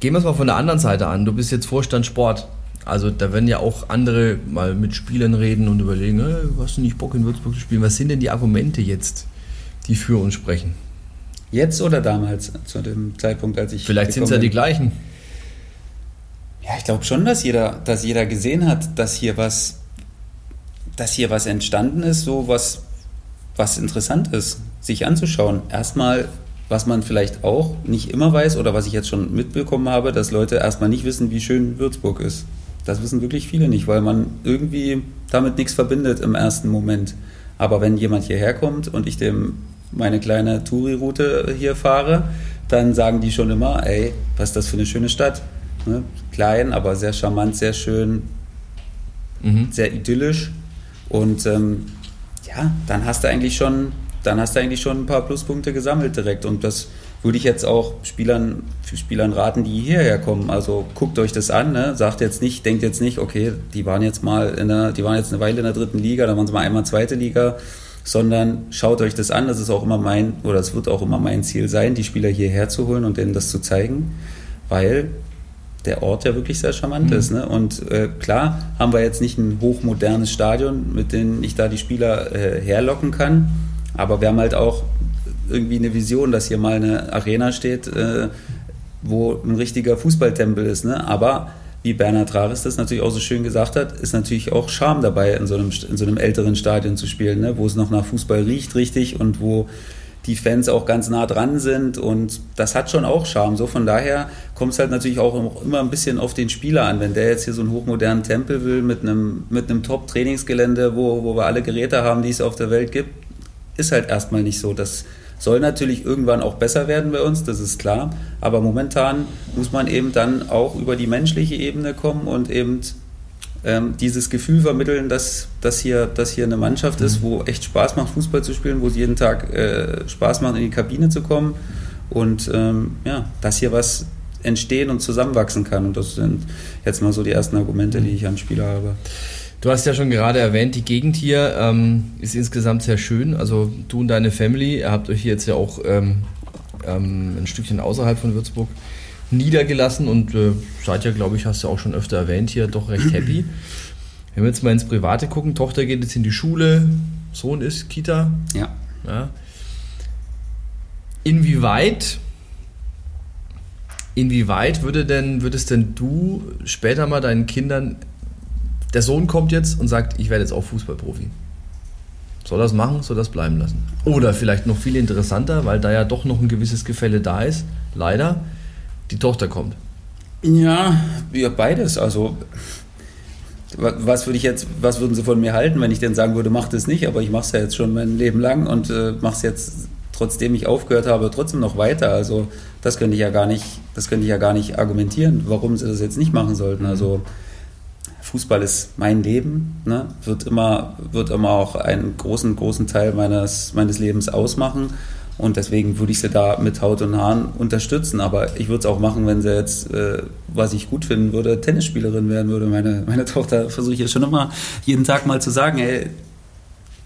[SPEAKER 1] Gehen wir es mal von der anderen Seite an. Du bist jetzt Vorstand Sport. Also da werden ja auch andere mal mit Spielern reden und überlegen, hey, hast du nicht Bock in Würzburg zu spielen? Was sind denn die Argumente jetzt, die für uns sprechen?
[SPEAKER 2] Jetzt oder damals, zu dem Zeitpunkt, als ich.
[SPEAKER 1] Vielleicht sind es ja die gleichen.
[SPEAKER 2] Ja, ich glaube schon, dass jeder, dass jeder gesehen hat, dass hier was, dass hier was entstanden ist, so was, was interessant ist, sich anzuschauen. Erstmal was man vielleicht auch nicht immer weiß oder was ich jetzt schon mitbekommen habe, dass Leute erstmal nicht wissen, wie schön Würzburg ist. Das wissen wirklich viele nicht, weil man irgendwie damit nichts verbindet im ersten Moment. Aber wenn jemand hierher kommt und ich dem meine kleine Touri-Route hier fahre, dann sagen die schon immer, ey, was ist das für eine schöne Stadt. Ne? Klein, aber sehr charmant, sehr schön, mhm. sehr idyllisch. Und ähm, ja, dann hast du eigentlich schon dann hast du eigentlich schon ein paar Pluspunkte gesammelt direkt. Und das würde ich jetzt auch Spielern, Spielern raten, die hierher kommen. Also guckt euch das an, ne? sagt jetzt nicht, denkt jetzt nicht, okay, die waren jetzt mal in der, die waren jetzt eine Weile in der dritten Liga, dann waren sie mal einmal zweite Liga, sondern schaut euch das an. Das ist auch immer mein, oder es wird auch immer mein Ziel sein, die Spieler hierher zu holen und denen das zu zeigen, weil der Ort ja wirklich sehr charmant mhm. ist. Ne? Und äh, klar haben wir jetzt nicht ein hochmodernes Stadion, mit dem ich da die Spieler äh, herlocken kann aber wir haben halt auch irgendwie eine Vision, dass hier mal eine Arena steht, äh, wo ein richtiger Fußballtempel ist. Ne? Aber wie Bernhard Rares das natürlich auch so schön gesagt hat, ist natürlich auch Charme dabei, in so einem, in so einem älteren Stadion zu spielen, ne? wo es noch nach Fußball riecht richtig und wo die Fans auch ganz nah dran sind und das hat schon auch Charme. So von daher kommt es halt natürlich auch immer ein bisschen auf den Spieler an. Wenn der jetzt hier so einen hochmodernen Tempel will mit einem, mit einem Top-Trainingsgelände, wo, wo wir alle Geräte haben, die es auf der Welt gibt, ist halt erstmal nicht so. Das soll natürlich irgendwann auch besser werden bei uns, das ist klar. Aber momentan muss man eben dann auch über die menschliche Ebene kommen und eben ähm, dieses Gefühl vermitteln, dass, dass, hier, dass hier eine Mannschaft mhm. ist, wo echt Spaß macht, Fußball zu spielen, wo es jeden Tag äh, Spaß macht, in die Kabine zu kommen und ähm, ja, dass hier was entstehen und zusammenwachsen kann. Und das sind jetzt mal so die ersten Argumente, die ich an Spieler habe.
[SPEAKER 1] Du hast ja schon gerade erwähnt, die Gegend hier ähm, ist insgesamt sehr schön. Also du und deine Family, ihr habt euch jetzt ja auch ähm, ähm, ein Stückchen außerhalb von Würzburg niedergelassen und äh, seid ja, glaube ich, hast du auch schon öfter erwähnt, hier doch recht happy. Wenn wir jetzt mal ins Private gucken, Tochter geht jetzt in die Schule, Sohn ist Kita.
[SPEAKER 2] Ja. ja.
[SPEAKER 1] Inwieweit, inwieweit würde denn, würdest denn du später mal deinen Kindern der Sohn kommt jetzt und sagt, ich werde jetzt auch Fußballprofi. Soll das machen, soll das bleiben lassen? Oder vielleicht noch viel interessanter, weil da ja doch noch ein gewisses Gefälle da ist, leider, die Tochter kommt.
[SPEAKER 2] Ja, ja beides. Also was würde ich jetzt, was würden Sie von mir halten, wenn ich denn sagen würde, mach das nicht, aber ich mache es ja jetzt schon mein Leben lang und äh, mache es jetzt, trotzdem ich aufgehört habe, trotzdem noch weiter. Also das könnte ich ja gar nicht, das könnte ich ja gar nicht argumentieren, warum Sie das jetzt nicht machen sollten. Also Fußball ist mein Leben, ne? wird, immer, wird immer auch einen großen, großen Teil meines, meines Lebens ausmachen. Und deswegen würde ich sie da mit Haut und Haaren unterstützen. Aber ich würde es auch machen, wenn sie jetzt, äh, was ich gut finden würde, Tennisspielerin werden würde. Meine, meine Tochter versuche ich ja schon immer jeden Tag mal zu sagen, ey,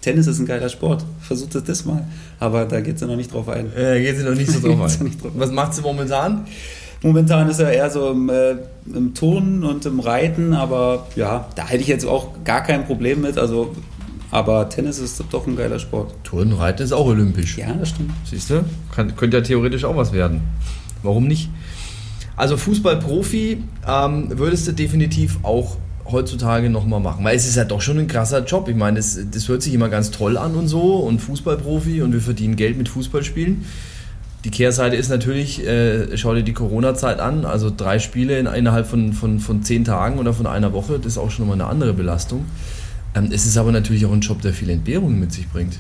[SPEAKER 2] Tennis ist ein geiler Sport. Versucht es das mal. Aber da geht sie noch nicht drauf ein.
[SPEAKER 1] Äh, geht sie noch nicht so drauf ein. drauf. Was macht sie momentan?
[SPEAKER 2] Momentan ist er eher so im, äh, im Turnen und im Reiten, aber ja, da hätte ich jetzt auch gar kein Problem mit. Also aber Tennis ist doch ein geiler Sport.
[SPEAKER 1] Turnen, Reiten ist auch olympisch.
[SPEAKER 2] Ja, das stimmt.
[SPEAKER 1] Siehst du? Kann, könnte ja theoretisch auch was werden. Warum nicht? Also Fußballprofi ähm, würdest du definitiv auch heutzutage nochmal machen? Weil es ist ja doch schon ein krasser Job. Ich meine, das, das hört sich immer ganz toll an und so und Fußballprofi und wir verdienen Geld mit Fußballspielen. Die Kehrseite ist natürlich, äh, schau dir die Corona-Zeit an, also drei Spiele in, innerhalb von, von, von zehn Tagen oder von einer Woche, das ist auch schon mal eine andere Belastung. Ähm, es ist aber natürlich auch ein Job, der viele Entbehrungen mit sich bringt.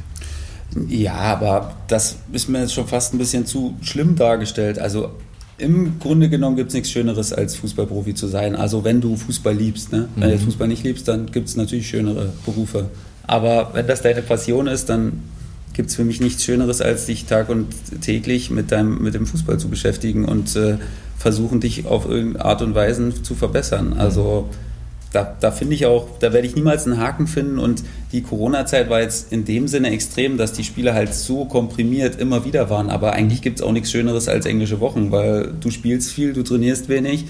[SPEAKER 2] Ja, aber das ist mir jetzt schon fast ein bisschen zu schlimm dargestellt. Also im Grunde genommen gibt es nichts Schöneres, als Fußballprofi zu sein. Also wenn du Fußball liebst. Ne? Wenn du mhm. Fußball nicht liebst, dann gibt es natürlich schönere Berufe. Aber wenn das deine Passion ist, dann gibt es für mich nichts Schöneres, als dich tag und täglich mit, deinem, mit dem Fußball zu beschäftigen und äh, versuchen, dich auf irgendeine Art und Weise zu verbessern. Also da, da finde ich auch, da werde ich niemals einen Haken finden. Und die Corona-Zeit war jetzt in dem Sinne extrem, dass die Spiele halt so komprimiert immer wieder waren, aber eigentlich gibt es auch nichts Schöneres als englische Wochen, weil du spielst viel, du trainierst wenig,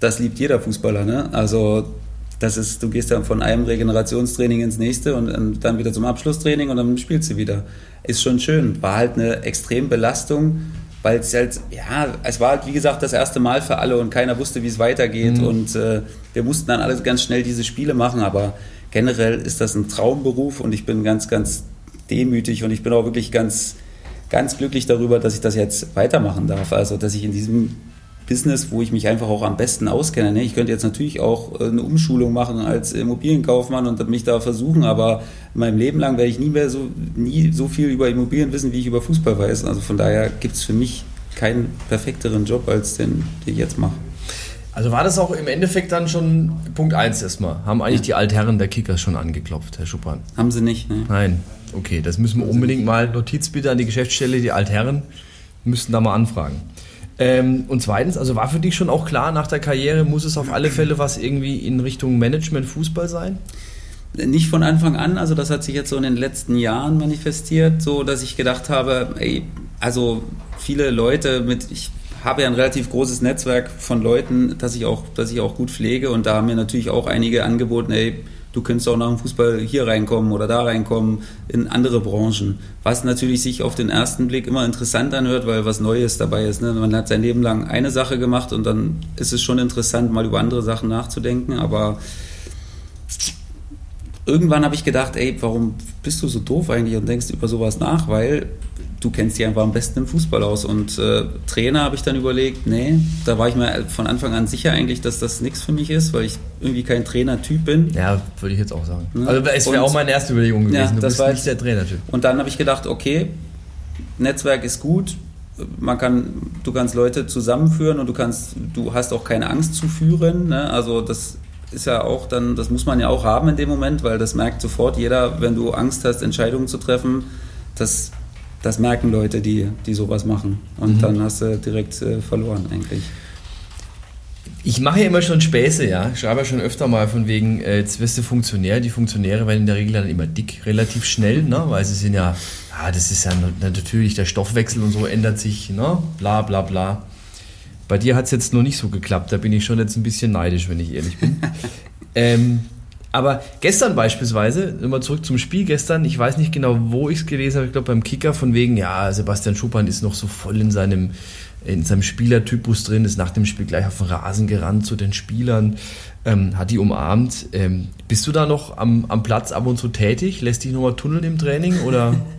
[SPEAKER 2] das liebt jeder Fußballer, ne? Also das ist, du gehst dann von einem Regenerationstraining ins nächste und dann wieder zum Abschlusstraining und dann spielst du wieder. Ist schon schön, war halt eine extrem Belastung, weil es halt, ja, es war halt, wie gesagt, das erste Mal für alle und keiner wusste, wie es weitergeht. Mhm. Und äh, wir mussten dann alle ganz schnell diese Spiele machen. Aber generell ist das ein Traumberuf und ich bin ganz, ganz demütig und ich bin auch wirklich ganz, ganz glücklich darüber, dass ich das jetzt weitermachen darf. Also, dass ich in diesem Business, wo ich mich einfach auch am besten auskenne. Ne? Ich könnte jetzt natürlich auch äh, eine Umschulung machen als Immobilienkaufmann und mich da versuchen, aber in meinem Leben lang werde ich nie mehr so, nie so viel über Immobilien wissen, wie ich über Fußball weiß. Also von daher gibt es für mich keinen perfekteren Job als den, den ich jetzt mache.
[SPEAKER 1] Also war das auch im Endeffekt dann schon Punkt 1 erstmal? Haben eigentlich ja. die Altherren der Kickers schon angeklopft, Herr Schuppan?
[SPEAKER 2] Haben sie nicht, ne?
[SPEAKER 1] Nein. Okay, das müssen wir unbedingt mal, Notiz bitte an die Geschäftsstelle, die Altherren müssten da mal anfragen. Ähm, und zweitens, also war für dich schon auch klar, nach der Karriere muss es auf alle Fälle was irgendwie in Richtung Management Fußball sein?
[SPEAKER 2] Nicht von Anfang an, also das hat sich jetzt so in den letzten Jahren manifestiert, so dass ich gedacht habe, ey, also viele Leute mit, ich habe ja ein relativ großes Netzwerk von Leuten, das ich auch, das ich auch gut pflege und da haben mir natürlich auch einige angeboten, ey, du könntest auch nach dem Fußball hier reinkommen oder da reinkommen, in andere Branchen. Was natürlich sich auf den ersten Blick immer interessant anhört, weil was Neues dabei ist. Ne? Man hat sein Leben lang eine Sache gemacht und dann ist es schon interessant, mal über andere Sachen nachzudenken, aber irgendwann habe ich gedacht, ey, warum bist du so doof eigentlich und denkst über sowas nach? Weil du kennst dich einfach am besten im Fußball aus. Und äh, Trainer habe ich dann überlegt, nee, da war ich mir von Anfang an sicher eigentlich, dass das nichts für mich ist, weil ich irgendwie kein Trainertyp bin.
[SPEAKER 1] Ja, würde ich jetzt auch sagen. Ja. Also es wäre auch meine erste Überlegung gewesen. Ja,
[SPEAKER 2] du das bist war nicht der Trainertyp. Und dann habe ich gedacht, okay, Netzwerk ist gut. Man kann, du kannst Leute zusammenführen und du kannst, du hast auch keine Angst zu führen. Ne? Also das ist ja auch dann, das muss man ja auch haben in dem Moment, weil das merkt sofort jeder, wenn du Angst hast, Entscheidungen zu treffen. Das das merken Leute, die, die sowas machen. Und mhm. dann hast du direkt äh, verloren eigentlich.
[SPEAKER 1] Ich mache ja immer schon Späße, ja. Ich schreibe ja schon öfter mal von wegen, äh, jetzt wirst du Funktionär. Die Funktionäre werden in der Regel dann immer dick, relativ schnell, ne? weil sie sind ja, ja, das ist ja natürlich der Stoffwechsel und so ändert sich, ne? bla bla bla. Bei dir hat es jetzt noch nicht so geklappt, da bin ich schon jetzt ein bisschen neidisch, wenn ich ehrlich bin. ähm, aber gestern beispielsweise, immer zurück zum Spiel gestern, ich weiß nicht genau, wo ich es gelesen habe, ich glaube beim Kicker, von wegen, ja, Sebastian Schuppan ist noch so voll in seinem, in seinem Spielertypus drin, ist nach dem Spiel gleich auf den Rasen gerannt zu den Spielern, ähm, hat die umarmt. Ähm, bist du da noch am, am Platz ab und zu tätig? Lässt dich nochmal tunneln im Training oder?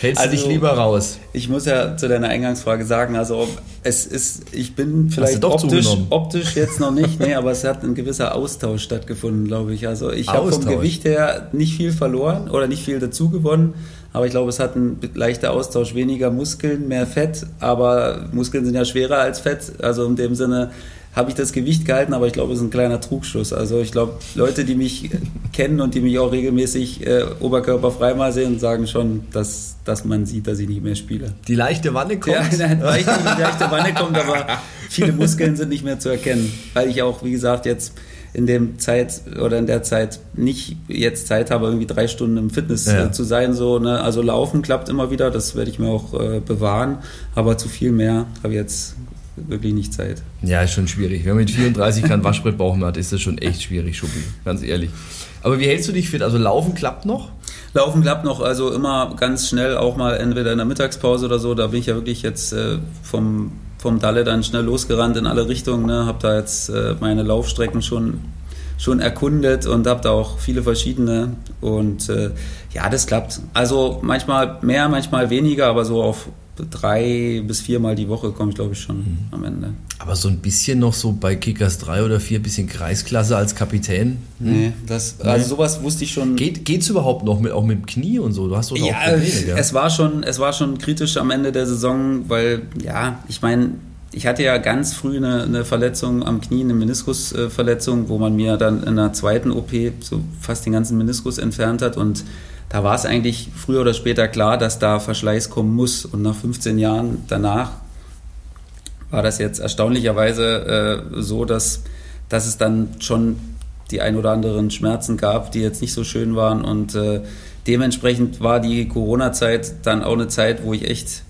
[SPEAKER 1] Hältst also, du dich also, lieber raus?
[SPEAKER 2] Ich muss ja zu deiner Eingangsfrage sagen, also es ist, ich bin vielleicht optisch, optisch jetzt noch nicht, nee, aber es hat ein gewisser Austausch stattgefunden, glaube ich. Also ich habe vom Gewicht her nicht viel verloren oder nicht viel dazu gewonnen, aber ich glaube, es hat ein leichter Austausch, weniger Muskeln, mehr Fett, aber Muskeln sind ja schwerer als Fett, also in dem Sinne habe ich das Gewicht gehalten, aber ich glaube, es ist ein kleiner Trugschluss. Also ich glaube, Leute, die mich kennen und die mich auch regelmäßig äh, oberkörperfrei mal sehen, sagen schon, dass, dass man sieht, dass ich nicht mehr spiele.
[SPEAKER 1] Die leichte Wanne kommt? Ja,
[SPEAKER 2] nein, die leichte Wanne kommt, aber viele Muskeln sind nicht mehr zu erkennen, weil ich auch, wie gesagt, jetzt in dem Zeit oder in der Zeit nicht jetzt Zeit habe, irgendwie drei Stunden im Fitness ja. äh, zu sein. So, ne? Also laufen klappt immer wieder, das werde ich mir auch äh, bewahren, aber zu viel mehr habe ich jetzt wirklich nicht Zeit.
[SPEAKER 1] Ja, ist schon schwierig. Wenn man mit 34 keinen Waschbrettbauch mehr hat, ist das schon echt schwierig, Schuppi, ganz ehrlich. Aber wie hältst du dich fit? Also Laufen klappt noch?
[SPEAKER 2] Laufen klappt noch, also immer ganz schnell, auch mal entweder in der Mittagspause oder so. Da bin ich ja wirklich jetzt äh, vom, vom Dalle dann schnell losgerannt in alle Richtungen. Ne? Habe da jetzt äh, meine Laufstrecken schon, schon erkundet und habe da auch viele verschiedene. Und äh, ja, das klappt. Also manchmal mehr, manchmal weniger, aber so auf drei bis viermal die Woche komme ich, glaube ich, schon mhm. am Ende.
[SPEAKER 1] Aber so ein bisschen noch so bei Kickers drei oder vier, bisschen Kreisklasse als Kapitän?
[SPEAKER 2] Hm? Nee, das, also sowas wusste ich schon.
[SPEAKER 1] Geht, geht's überhaupt noch mit, auch mit dem Knie und so? Du hast doch
[SPEAKER 2] ja, auch Probleme, ja? Es war schon, es war schon kritisch am Ende der Saison, weil, ja, ich meine, ich hatte ja ganz früh eine, eine, Verletzung am Knie, eine Meniskusverletzung, wo man mir dann in der zweiten OP so fast den ganzen Meniskus entfernt hat und da war es eigentlich früher oder später klar, dass da Verschleiß kommen muss. Und nach 15 Jahren danach war das jetzt erstaunlicherweise äh, so, dass, dass es dann schon die ein oder anderen Schmerzen gab, die jetzt nicht so schön waren. Und äh, dementsprechend war die Corona-Zeit dann auch eine Zeit, wo ich echt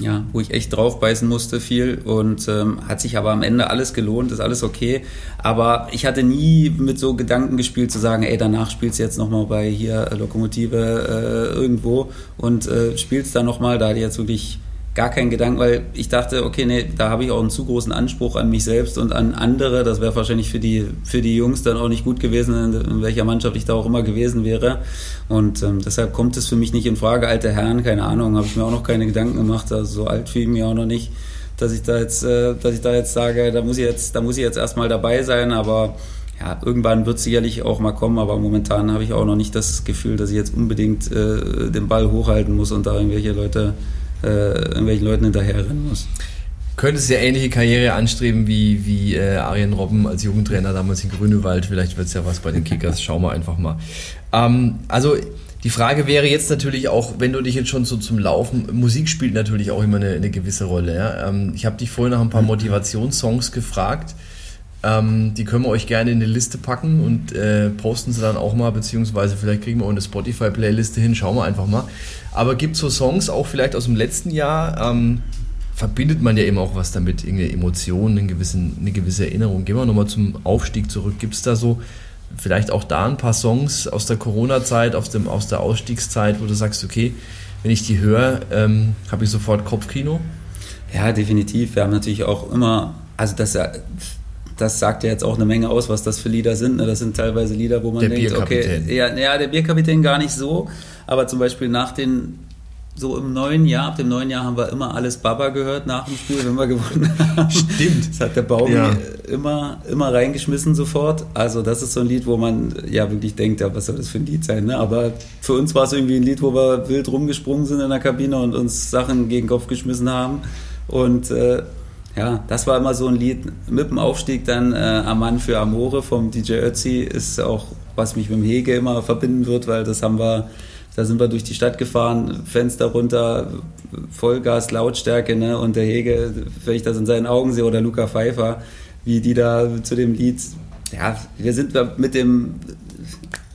[SPEAKER 2] ja, wo ich echt draufbeißen musste viel und ähm, hat sich aber am Ende alles gelohnt, ist alles okay. Aber ich hatte nie mit so Gedanken gespielt zu sagen, ey, danach spielst du jetzt nochmal bei hier Lokomotive äh, irgendwo und äh, spielst da nochmal, da ich jetzt wirklich gar keinen Gedanken, weil ich dachte, okay, nee, da habe ich auch einen zu großen Anspruch an mich selbst und an andere. Das wäre wahrscheinlich für die, für die Jungs dann auch nicht gut gewesen, in, welcher Mannschaft ich da auch immer gewesen wäre. Und ähm, deshalb kommt es für mich nicht in Frage. Alte Herren, keine Ahnung, habe ich mir auch noch keine Gedanken gemacht. Also so alt fühle ich mich auch noch nicht, dass ich da jetzt, äh, dass ich da jetzt sage, da muss ich jetzt, da muss ich jetzt erstmal dabei sein, aber ja, irgendwann wird es sicherlich auch mal kommen, aber momentan habe ich auch noch nicht das Gefühl, dass ich jetzt unbedingt äh, den Ball hochhalten muss und da irgendwelche Leute äh, irgendwelchen Leuten hinterherrennen muss.
[SPEAKER 1] Könntest ja ähnliche Karriere anstreben wie, wie äh, Arjen Robben als Jugendtrainer damals in Grünewald. Vielleicht wird es ja was bei den Kickers. Schauen wir einfach mal. Ähm, also die Frage wäre jetzt natürlich auch, wenn du dich jetzt schon so zum Laufen, Musik spielt natürlich auch immer eine, eine gewisse Rolle. Ja? Ähm, ich habe dich vorhin nach ein paar Motivationssongs gefragt. Ähm, die können wir euch gerne in die Liste packen und äh, posten sie dann auch mal, beziehungsweise vielleicht kriegen wir auch eine Spotify-Playliste hin, schauen wir einfach mal. Aber gibt es so Songs, auch vielleicht aus dem letzten Jahr, ähm, verbindet man ja eben auch was damit, irgendeine Emotion, eine gewisse, eine gewisse Erinnerung. Gehen wir nochmal zum Aufstieg zurück. Gibt es da so vielleicht auch da ein paar Songs aus der Corona-Zeit, aus, aus der Ausstiegszeit, wo du sagst, okay, wenn ich die höre, ähm, habe ich sofort Kopfkino?
[SPEAKER 2] Ja, definitiv. Wir haben natürlich auch immer, also das das sagt ja jetzt auch eine Menge aus, was das für Lieder sind. Ne? Das sind teilweise Lieder, wo man der denkt, okay, ja, ja, der Bierkapitän gar nicht so, aber zum Beispiel nach den so im neuen Jahr, ab dem neuen Jahr haben wir immer alles Baba gehört nach dem Spiel, wenn wir gewonnen haben.
[SPEAKER 1] Stimmt.
[SPEAKER 2] Das hat der Baumi ja. immer, immer reingeschmissen sofort. Also das ist so ein Lied, wo man ja wirklich denkt, ja, was soll das für ein Lied sein? Ne? Aber für uns war es irgendwie ein Lied, wo wir wild rumgesprungen sind in der Kabine und uns Sachen gegen den Kopf geschmissen haben. Und äh, ja, das war immer so ein Lied. Mit dem Aufstieg dann äh, Amann für Amore vom DJ Ötzi ist auch, was mich mit dem Hege immer verbinden wird, weil das haben wir, da sind wir durch die Stadt gefahren, Fenster runter, Vollgas, Lautstärke, ne? Und der Hege, wenn ich das in seinen Augen sehe, oder Luca Pfeiffer, wie die da zu dem Lied, ja, wir sind mit dem,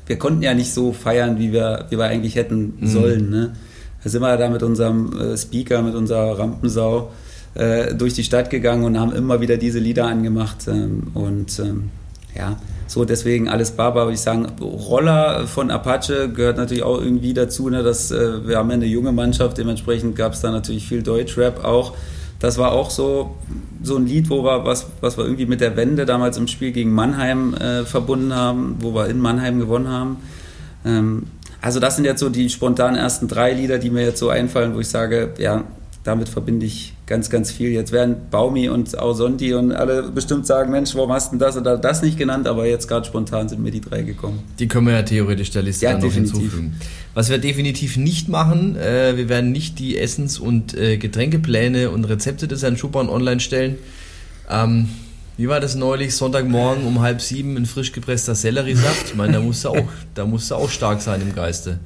[SPEAKER 2] wir konnten ja nicht so feiern, wie wir, wie wir eigentlich hätten mhm. sollen, ne? Da sind wir da mit unserem äh, Speaker, mit unserer Rampensau, äh, durch die Stadt gegangen und haben immer wieder diese Lieder angemacht. Ähm, und ähm, ja, so deswegen alles Baba, würde ich sagen. Roller von Apache gehört natürlich auch irgendwie dazu. Ne, dass, äh, wir haben ja eine junge Mannschaft, dementsprechend gab es da natürlich viel Deutschrap auch. Das war auch so, so ein Lied, wo wir, was, was wir irgendwie mit der Wende damals im Spiel gegen Mannheim äh, verbunden haben, wo wir in Mannheim gewonnen haben. Ähm, also das sind jetzt so die spontanen ersten drei Lieder, die mir jetzt so einfallen, wo ich sage, ja, damit verbinde ich ganz, ganz viel. Jetzt werden Baumi und Ausondi und alle bestimmt sagen, Mensch, warum hast du das oder das nicht genannt? Aber jetzt gerade spontan sind mir die drei gekommen.
[SPEAKER 1] Die können wir ja theoretisch der Liste ja, noch definitiv. hinzufügen. Was wir definitiv nicht machen, äh, wir werden nicht die Essens- und äh, Getränkepläne und Rezepte des Herrn Schuppan online stellen. Ähm, Wie war das neulich, Sonntagmorgen um halb sieben in frisch gepresster Selleriesaft? Ich meine, da musst du auch, da musst du auch stark sein im Geiste.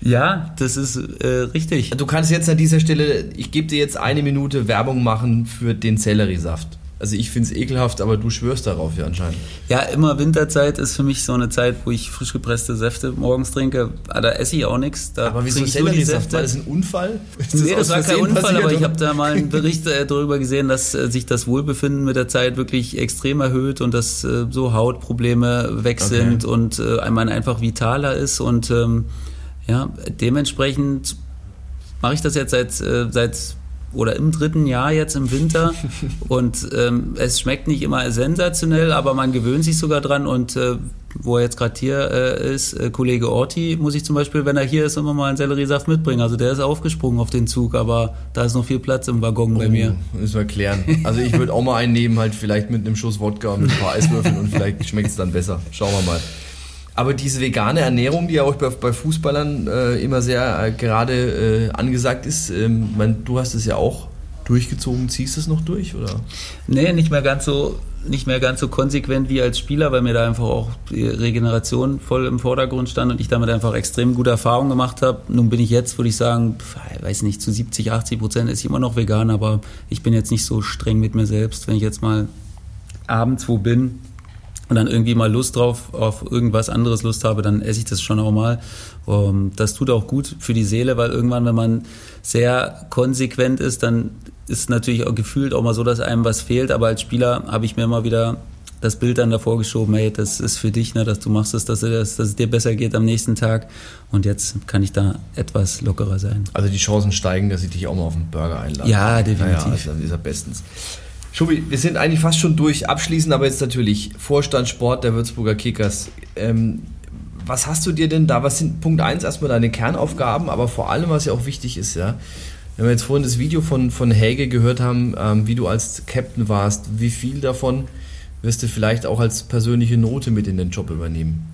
[SPEAKER 2] Ja, das ist äh, richtig.
[SPEAKER 1] Du kannst jetzt an dieser Stelle, ich gebe dir jetzt eine Minute Werbung machen für den Selleriesaft. Also ich finde es ekelhaft, aber du schwörst darauf ja anscheinend.
[SPEAKER 2] Ja, immer Winterzeit ist für mich so eine Zeit, wo ich frisch gepresste Säfte morgens trinke. Ah, da esse ich auch nichts.
[SPEAKER 1] Aber wieso Selleriesaft? War das ein Unfall?
[SPEAKER 2] Ist nee, das, das war kein Unfall, aber ich habe da mal einen Bericht äh, darüber gesehen, dass äh, sich das Wohlbefinden mit der Zeit wirklich extrem erhöht und dass äh, so Hautprobleme weg okay. sind und äh, man einfach vitaler ist und ähm, ja, dementsprechend mache ich das jetzt seit, äh, seit oder im dritten Jahr jetzt im Winter und ähm, es schmeckt nicht immer sensationell, aber man gewöhnt sich sogar dran und äh, wo er jetzt gerade hier äh, ist, äh, Kollege Orti, muss ich zum Beispiel, wenn er hier ist, immer mal einen Selleriesaft mitbringen. Also der ist aufgesprungen auf den Zug, aber da ist noch viel Platz im Waggon oh, bei mir.
[SPEAKER 1] Müssen wir klären. Also ich würde auch mal einen nehmen, halt vielleicht mit einem Schuss Wodka und mit ein paar Eiswürfeln und vielleicht schmeckt es dann besser. Schauen wir mal. Aber diese vegane Ernährung, die ja auch bei, Fußballern äh, immer sehr äh, gerade äh, angesagt ist, ähm, mein, du hast es ja auch durchgezogen, ziehst du es noch durch, oder?
[SPEAKER 2] Nee, nicht mehr ganz so nicht mehr ganz so konsequent wie als Spieler, weil mir da einfach auch die Regeneration voll im Vordergrund stand und ich damit einfach extrem gute Erfahrungen gemacht habe. Nun bin ich jetzt, würde ich sagen, weiß nicht, zu 70, 80 Prozent ist ich immer noch vegan, aber ich bin jetzt nicht so streng mit mir selbst. Wenn ich jetzt mal abends wo bin, und dann irgendwie mal Lust drauf, auf irgendwas anderes Lust habe, dann esse ich das schon auch mal. Ähm, das tut auch gut für die Seele, weil irgendwann, wenn man sehr konsequent ist, dann ist natürlich auch gefühlt auch mal so, dass einem was fehlt. Aber als Spieler habe ich mir immer wieder das Bild dann davor geschoben, hey, das ist für dich, ne, dass du machst es, dass, dass, dass es dir besser geht am nächsten Tag. Und jetzt kann ich da etwas lockerer sein.
[SPEAKER 1] Also die Chancen steigen, dass ich dich auch mal auf einen Burger einlade.
[SPEAKER 2] Ja, definitiv. Naja,
[SPEAKER 1] also ist er bestens. Schubi, wir sind eigentlich fast schon durch. Abschließend aber jetzt natürlich Vorstand Sport der Würzburger Kickers. Ähm, was hast du dir denn da? Was sind Punkt 1 erstmal deine Kernaufgaben, aber vor allem, was ja auch wichtig ist, ja. Wenn wir jetzt vorhin das Video von, von Helge gehört haben, ähm, wie du als Captain warst, wie viel davon wirst du vielleicht auch als persönliche Note mit in den Job übernehmen?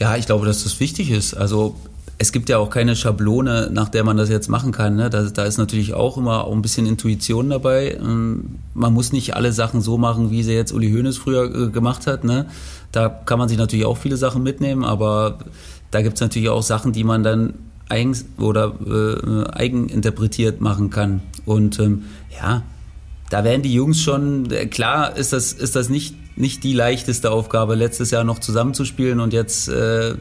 [SPEAKER 2] Ja, ich glaube, dass das wichtig ist. Also es gibt ja auch keine Schablone, nach der man das jetzt machen kann. Ne? Da, da ist natürlich auch immer ein bisschen Intuition dabei. Ähm, man muss nicht alle Sachen so machen, wie sie jetzt Uli Hoeneß früher äh, gemacht hat. Ne? Da kann man sich natürlich auch viele Sachen mitnehmen, aber da gibt es natürlich auch Sachen, die man dann eigens oder äh, eigeninterpretiert machen kann. Und ähm, ja, da werden die Jungs schon, äh, klar ist das, ist das nicht, nicht die leichteste Aufgabe, letztes Jahr noch zusammenzuspielen und jetzt äh,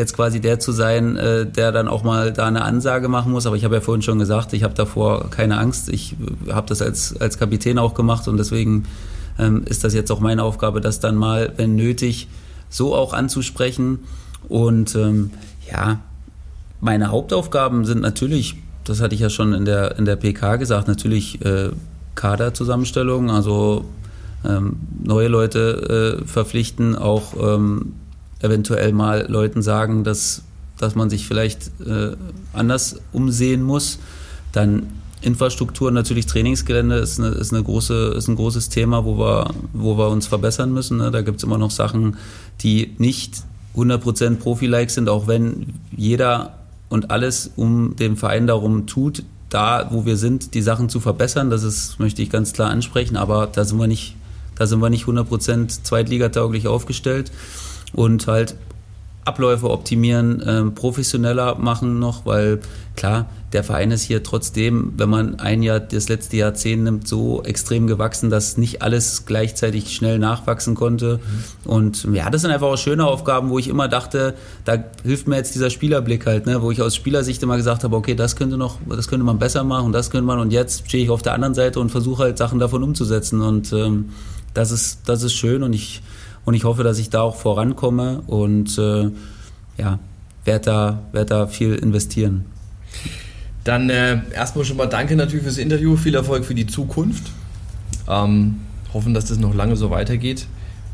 [SPEAKER 2] jetzt quasi der zu sein, äh, der dann auch mal da eine Ansage machen muss. Aber ich habe ja vorhin schon gesagt, ich habe davor keine Angst. Ich äh, habe das als, als Kapitän auch gemacht und deswegen ähm, ist das jetzt auch meine Aufgabe, das dann mal, wenn nötig, so auch anzusprechen. Und ähm, ja, meine Hauptaufgaben sind natürlich, das hatte ich ja schon in der, in der PK gesagt, natürlich äh, Kaderzusammenstellung, also ähm, neue Leute äh, verpflichten, auch ähm, eventuell mal Leuten sagen, dass, dass man sich vielleicht äh, anders umsehen muss. Dann Infrastruktur, natürlich Trainingsgelände ist, eine, ist, eine große, ist ein großes Thema, wo wir, wo wir uns verbessern müssen. Ne? Da gibt es immer noch Sachen, die nicht 100% Profi-like sind, auch wenn jeder und alles um den Verein darum tut, da, wo wir sind, die Sachen zu verbessern. Das ist, möchte ich ganz klar ansprechen, aber da sind wir nicht, da sind wir nicht 100% zweitligatauglich aufgestellt und halt Abläufe optimieren, äh, professioneller machen noch, weil klar, der Verein ist hier trotzdem, wenn man ein Jahr, das letzte Jahrzehnt nimmt, so extrem gewachsen, dass nicht alles gleichzeitig schnell nachwachsen konnte. Mhm. Und ja, das sind einfach auch schöne Aufgaben, wo ich immer dachte, da hilft mir jetzt dieser Spielerblick halt, ne, wo ich aus Spielersicht immer gesagt habe, okay, das könnte noch, das könnte man besser machen, das könnte man und jetzt stehe ich auf der anderen Seite und versuche halt Sachen davon umzusetzen und ähm, das ist, das ist schön und ich und ich hoffe, dass ich da auch vorankomme und äh, ja, werde da, werd da viel investieren.
[SPEAKER 1] Dann äh, erstmal schon mal danke natürlich fürs Interview, viel Erfolg für die Zukunft. Ähm, hoffen, dass das noch lange so weitergeht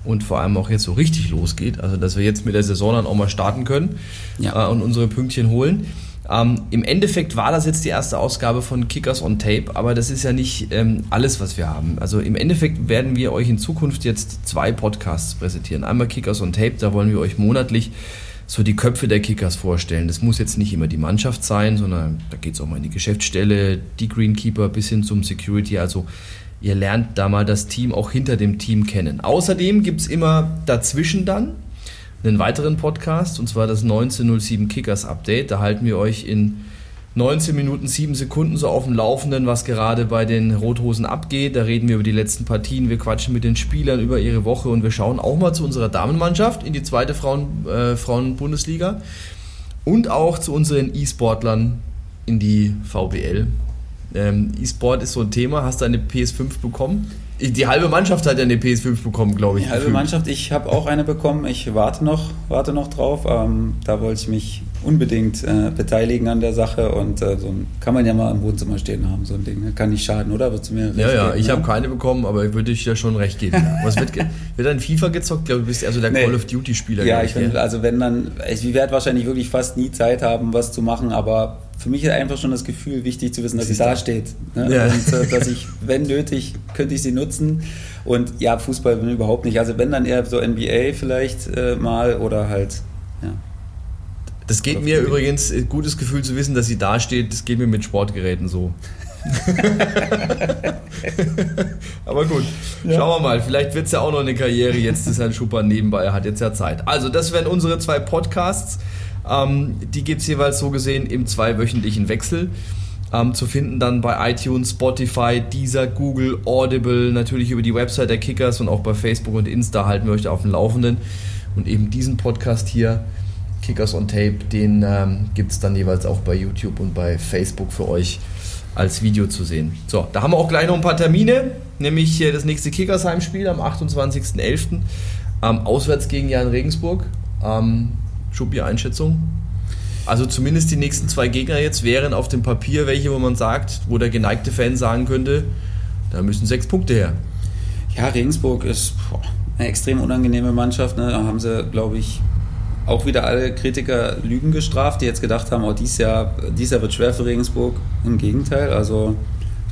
[SPEAKER 1] und vor allem auch jetzt so richtig losgeht. Also, dass wir jetzt mit der Saison dann auch mal starten können ja. äh, und unsere Pünktchen holen. Ähm, Im Endeffekt war das jetzt die erste Ausgabe von Kickers on Tape, aber das ist ja nicht ähm, alles, was wir haben. Also im Endeffekt werden wir euch in Zukunft jetzt zwei Podcasts präsentieren. Einmal Kickers on Tape, da wollen wir euch monatlich so die Köpfe der Kickers vorstellen. Das muss jetzt nicht immer die Mannschaft sein, sondern da geht es auch mal in die Geschäftsstelle, die Greenkeeper bis hin zum Security. Also ihr lernt da mal das Team auch hinter dem Team kennen. Außerdem gibt es immer dazwischen dann einen weiteren Podcast, und zwar das 1907 Kickers Update. Da halten wir euch in 19 Minuten 7 Sekunden so auf dem Laufenden, was gerade bei den Rothosen abgeht. Da reden wir über die letzten Partien, wir quatschen mit den Spielern über ihre Woche und wir schauen auch mal zu unserer Damenmannschaft in die zweite Frauen, äh, Frauenbundesliga und auch zu unseren E-Sportlern in die VBL. Ähm, E-Sport ist so ein Thema. Hast du eine PS5 bekommen? Die halbe Mannschaft hat ja eine PS5 bekommen, glaube ich.
[SPEAKER 2] Die halbe gefühlt. Mannschaft, ich habe auch eine bekommen. Ich warte noch, warte noch drauf. Ähm, da wollte ich mich unbedingt äh, beteiligen an der Sache und äh, so ein, kann man ja mal im Wohnzimmer stehen haben, so ein Ding. Kann nicht schaden, oder?
[SPEAKER 1] Würdest du mir Ja, ja, geben, ich ne? habe keine bekommen, aber würde ich dir schon recht geben. Was wird, wird dann FIFA gezockt? Ich glaube, du bist eher so der nee. Call of Duty Spieler.
[SPEAKER 2] Ja, ich finde, also wenn dann, ich werde wahrscheinlich wirklich fast nie Zeit haben, was zu machen, aber für mich ist einfach schon das Gefühl wichtig zu wissen, dass sie da steht. Ne? Ja. Und äh, dass ich, wenn nötig, könnte ich sie nutzen. Und ja, Fußball bin ich überhaupt nicht. Also wenn dann eher so NBA vielleicht äh, mal oder halt, ja.
[SPEAKER 1] Das geht mir übrigens, äh, gutes Gefühl zu wissen, dass sie da steht, das geht mir mit Sportgeräten so. Aber gut, ja. schauen wir mal. Vielleicht wird es ja auch noch eine Karriere jetzt, dass Herrn Schupper nebenbei er hat jetzt ja Zeit. Also, das wären unsere zwei Podcasts. Ähm, die gibt es jeweils so gesehen im zweiwöchentlichen Wechsel. Ähm, zu finden dann bei iTunes, Spotify, Deezer, Google, Audible, natürlich über die Website der Kickers und auch bei Facebook und Insta halten wir euch da auf dem Laufenden. Und eben diesen Podcast hier, Kickers on Tape, den ähm, gibt es dann jeweils auch bei YouTube und bei Facebook für euch als Video zu sehen. So, da haben wir auch gleich noch ein paar Termine, nämlich das nächste Kickers-Heimspiel am 28.11. Ähm, auswärts gegen Jan Regensburg. Ähm, Schuppi, Einschätzung? Also zumindest die nächsten zwei Gegner jetzt wären auf dem Papier welche, wo man sagt, wo der geneigte Fan sagen könnte, da müssen sechs Punkte her.
[SPEAKER 2] Ja, Regensburg ist boah, eine extrem unangenehme Mannschaft. Ne? Da haben sie, glaube ich, auch wieder alle Kritiker Lügen gestraft, die jetzt gedacht haben, oh, dieses Jahr, dieses Jahr wird schwer für Regensburg. Im Gegenteil, also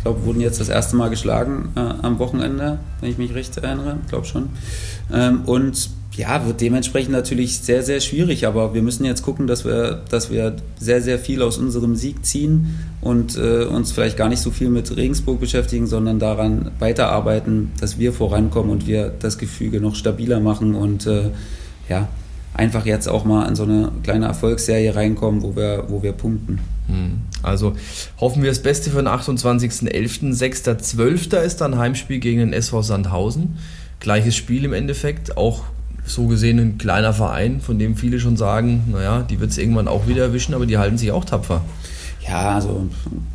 [SPEAKER 2] glaube, wurden jetzt das erste Mal geschlagen äh, am Wochenende, wenn ich mich recht erinnere, glaube schon. Ähm, und ja, wird dementsprechend natürlich sehr, sehr schwierig, aber wir müssen jetzt gucken, dass wir, dass wir sehr, sehr viel aus unserem Sieg ziehen und äh, uns vielleicht gar nicht so viel mit Regensburg beschäftigen, sondern daran weiterarbeiten, dass wir vorankommen und wir das Gefüge noch stabiler machen und äh, ja, einfach jetzt auch mal in so eine kleine Erfolgsserie reinkommen, wo wir, wo wir punkten.
[SPEAKER 1] Hm. Also hoffen wir das Beste für den 28.11. 6.12. ist dann Heimspiel gegen den SV Sandhausen. Gleiches Spiel im Endeffekt, auch so gesehen ein kleiner Verein, von dem viele schon sagen, naja, die wird es irgendwann auch wieder erwischen, aber die halten sich auch tapfer.
[SPEAKER 2] Ja, also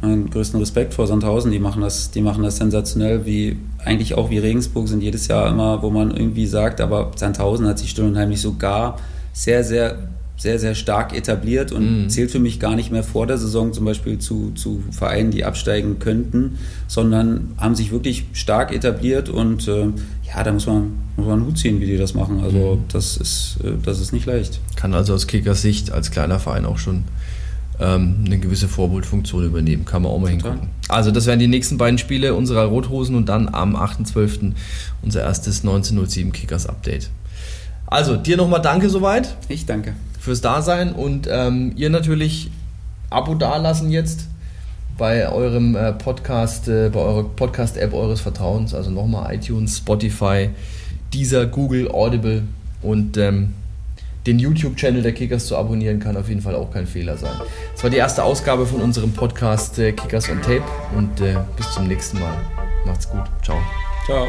[SPEAKER 2] meinen größten Respekt vor Sandhausen, die machen das, die machen das sensationell, wie eigentlich auch wie Regensburg sind jedes Jahr immer, wo man irgendwie sagt, aber Sandhausen hat sich still und heimlich sogar sehr, sehr, sehr, sehr stark etabliert und mhm. zählt für mich gar nicht mehr vor der Saison zum Beispiel zu, zu Vereinen, die absteigen könnten, sondern haben sich wirklich stark etabliert und äh, ja, da muss man, muss man einen Hut ziehen, wie die das machen. Also mhm. das, ist, äh, das ist nicht leicht.
[SPEAKER 1] Kann also aus Kickers Sicht als kleiner Verein auch schon ähm, eine gewisse Vorbildfunktion übernehmen. Kann man auch mal hingucken. Also das wären die nächsten beiden Spiele unserer Rothosen und dann am 8.12. unser erstes 1907 Kickers Update. Also dir nochmal danke soweit.
[SPEAKER 2] Ich danke.
[SPEAKER 1] Fürs Dasein und ähm, ihr natürlich Abo dalassen jetzt bei eurem äh, Podcast, äh, bei eurer Podcast-App eures Vertrauens, also nochmal iTunes, Spotify, dieser Google, Audible und ähm, den YouTube-Channel der Kickers zu abonnieren, kann auf jeden Fall auch kein Fehler sein. Das war die erste Ausgabe von unserem Podcast äh, Kickers on Tape und äh, bis zum nächsten Mal. Macht's gut. Ciao.
[SPEAKER 2] Ciao.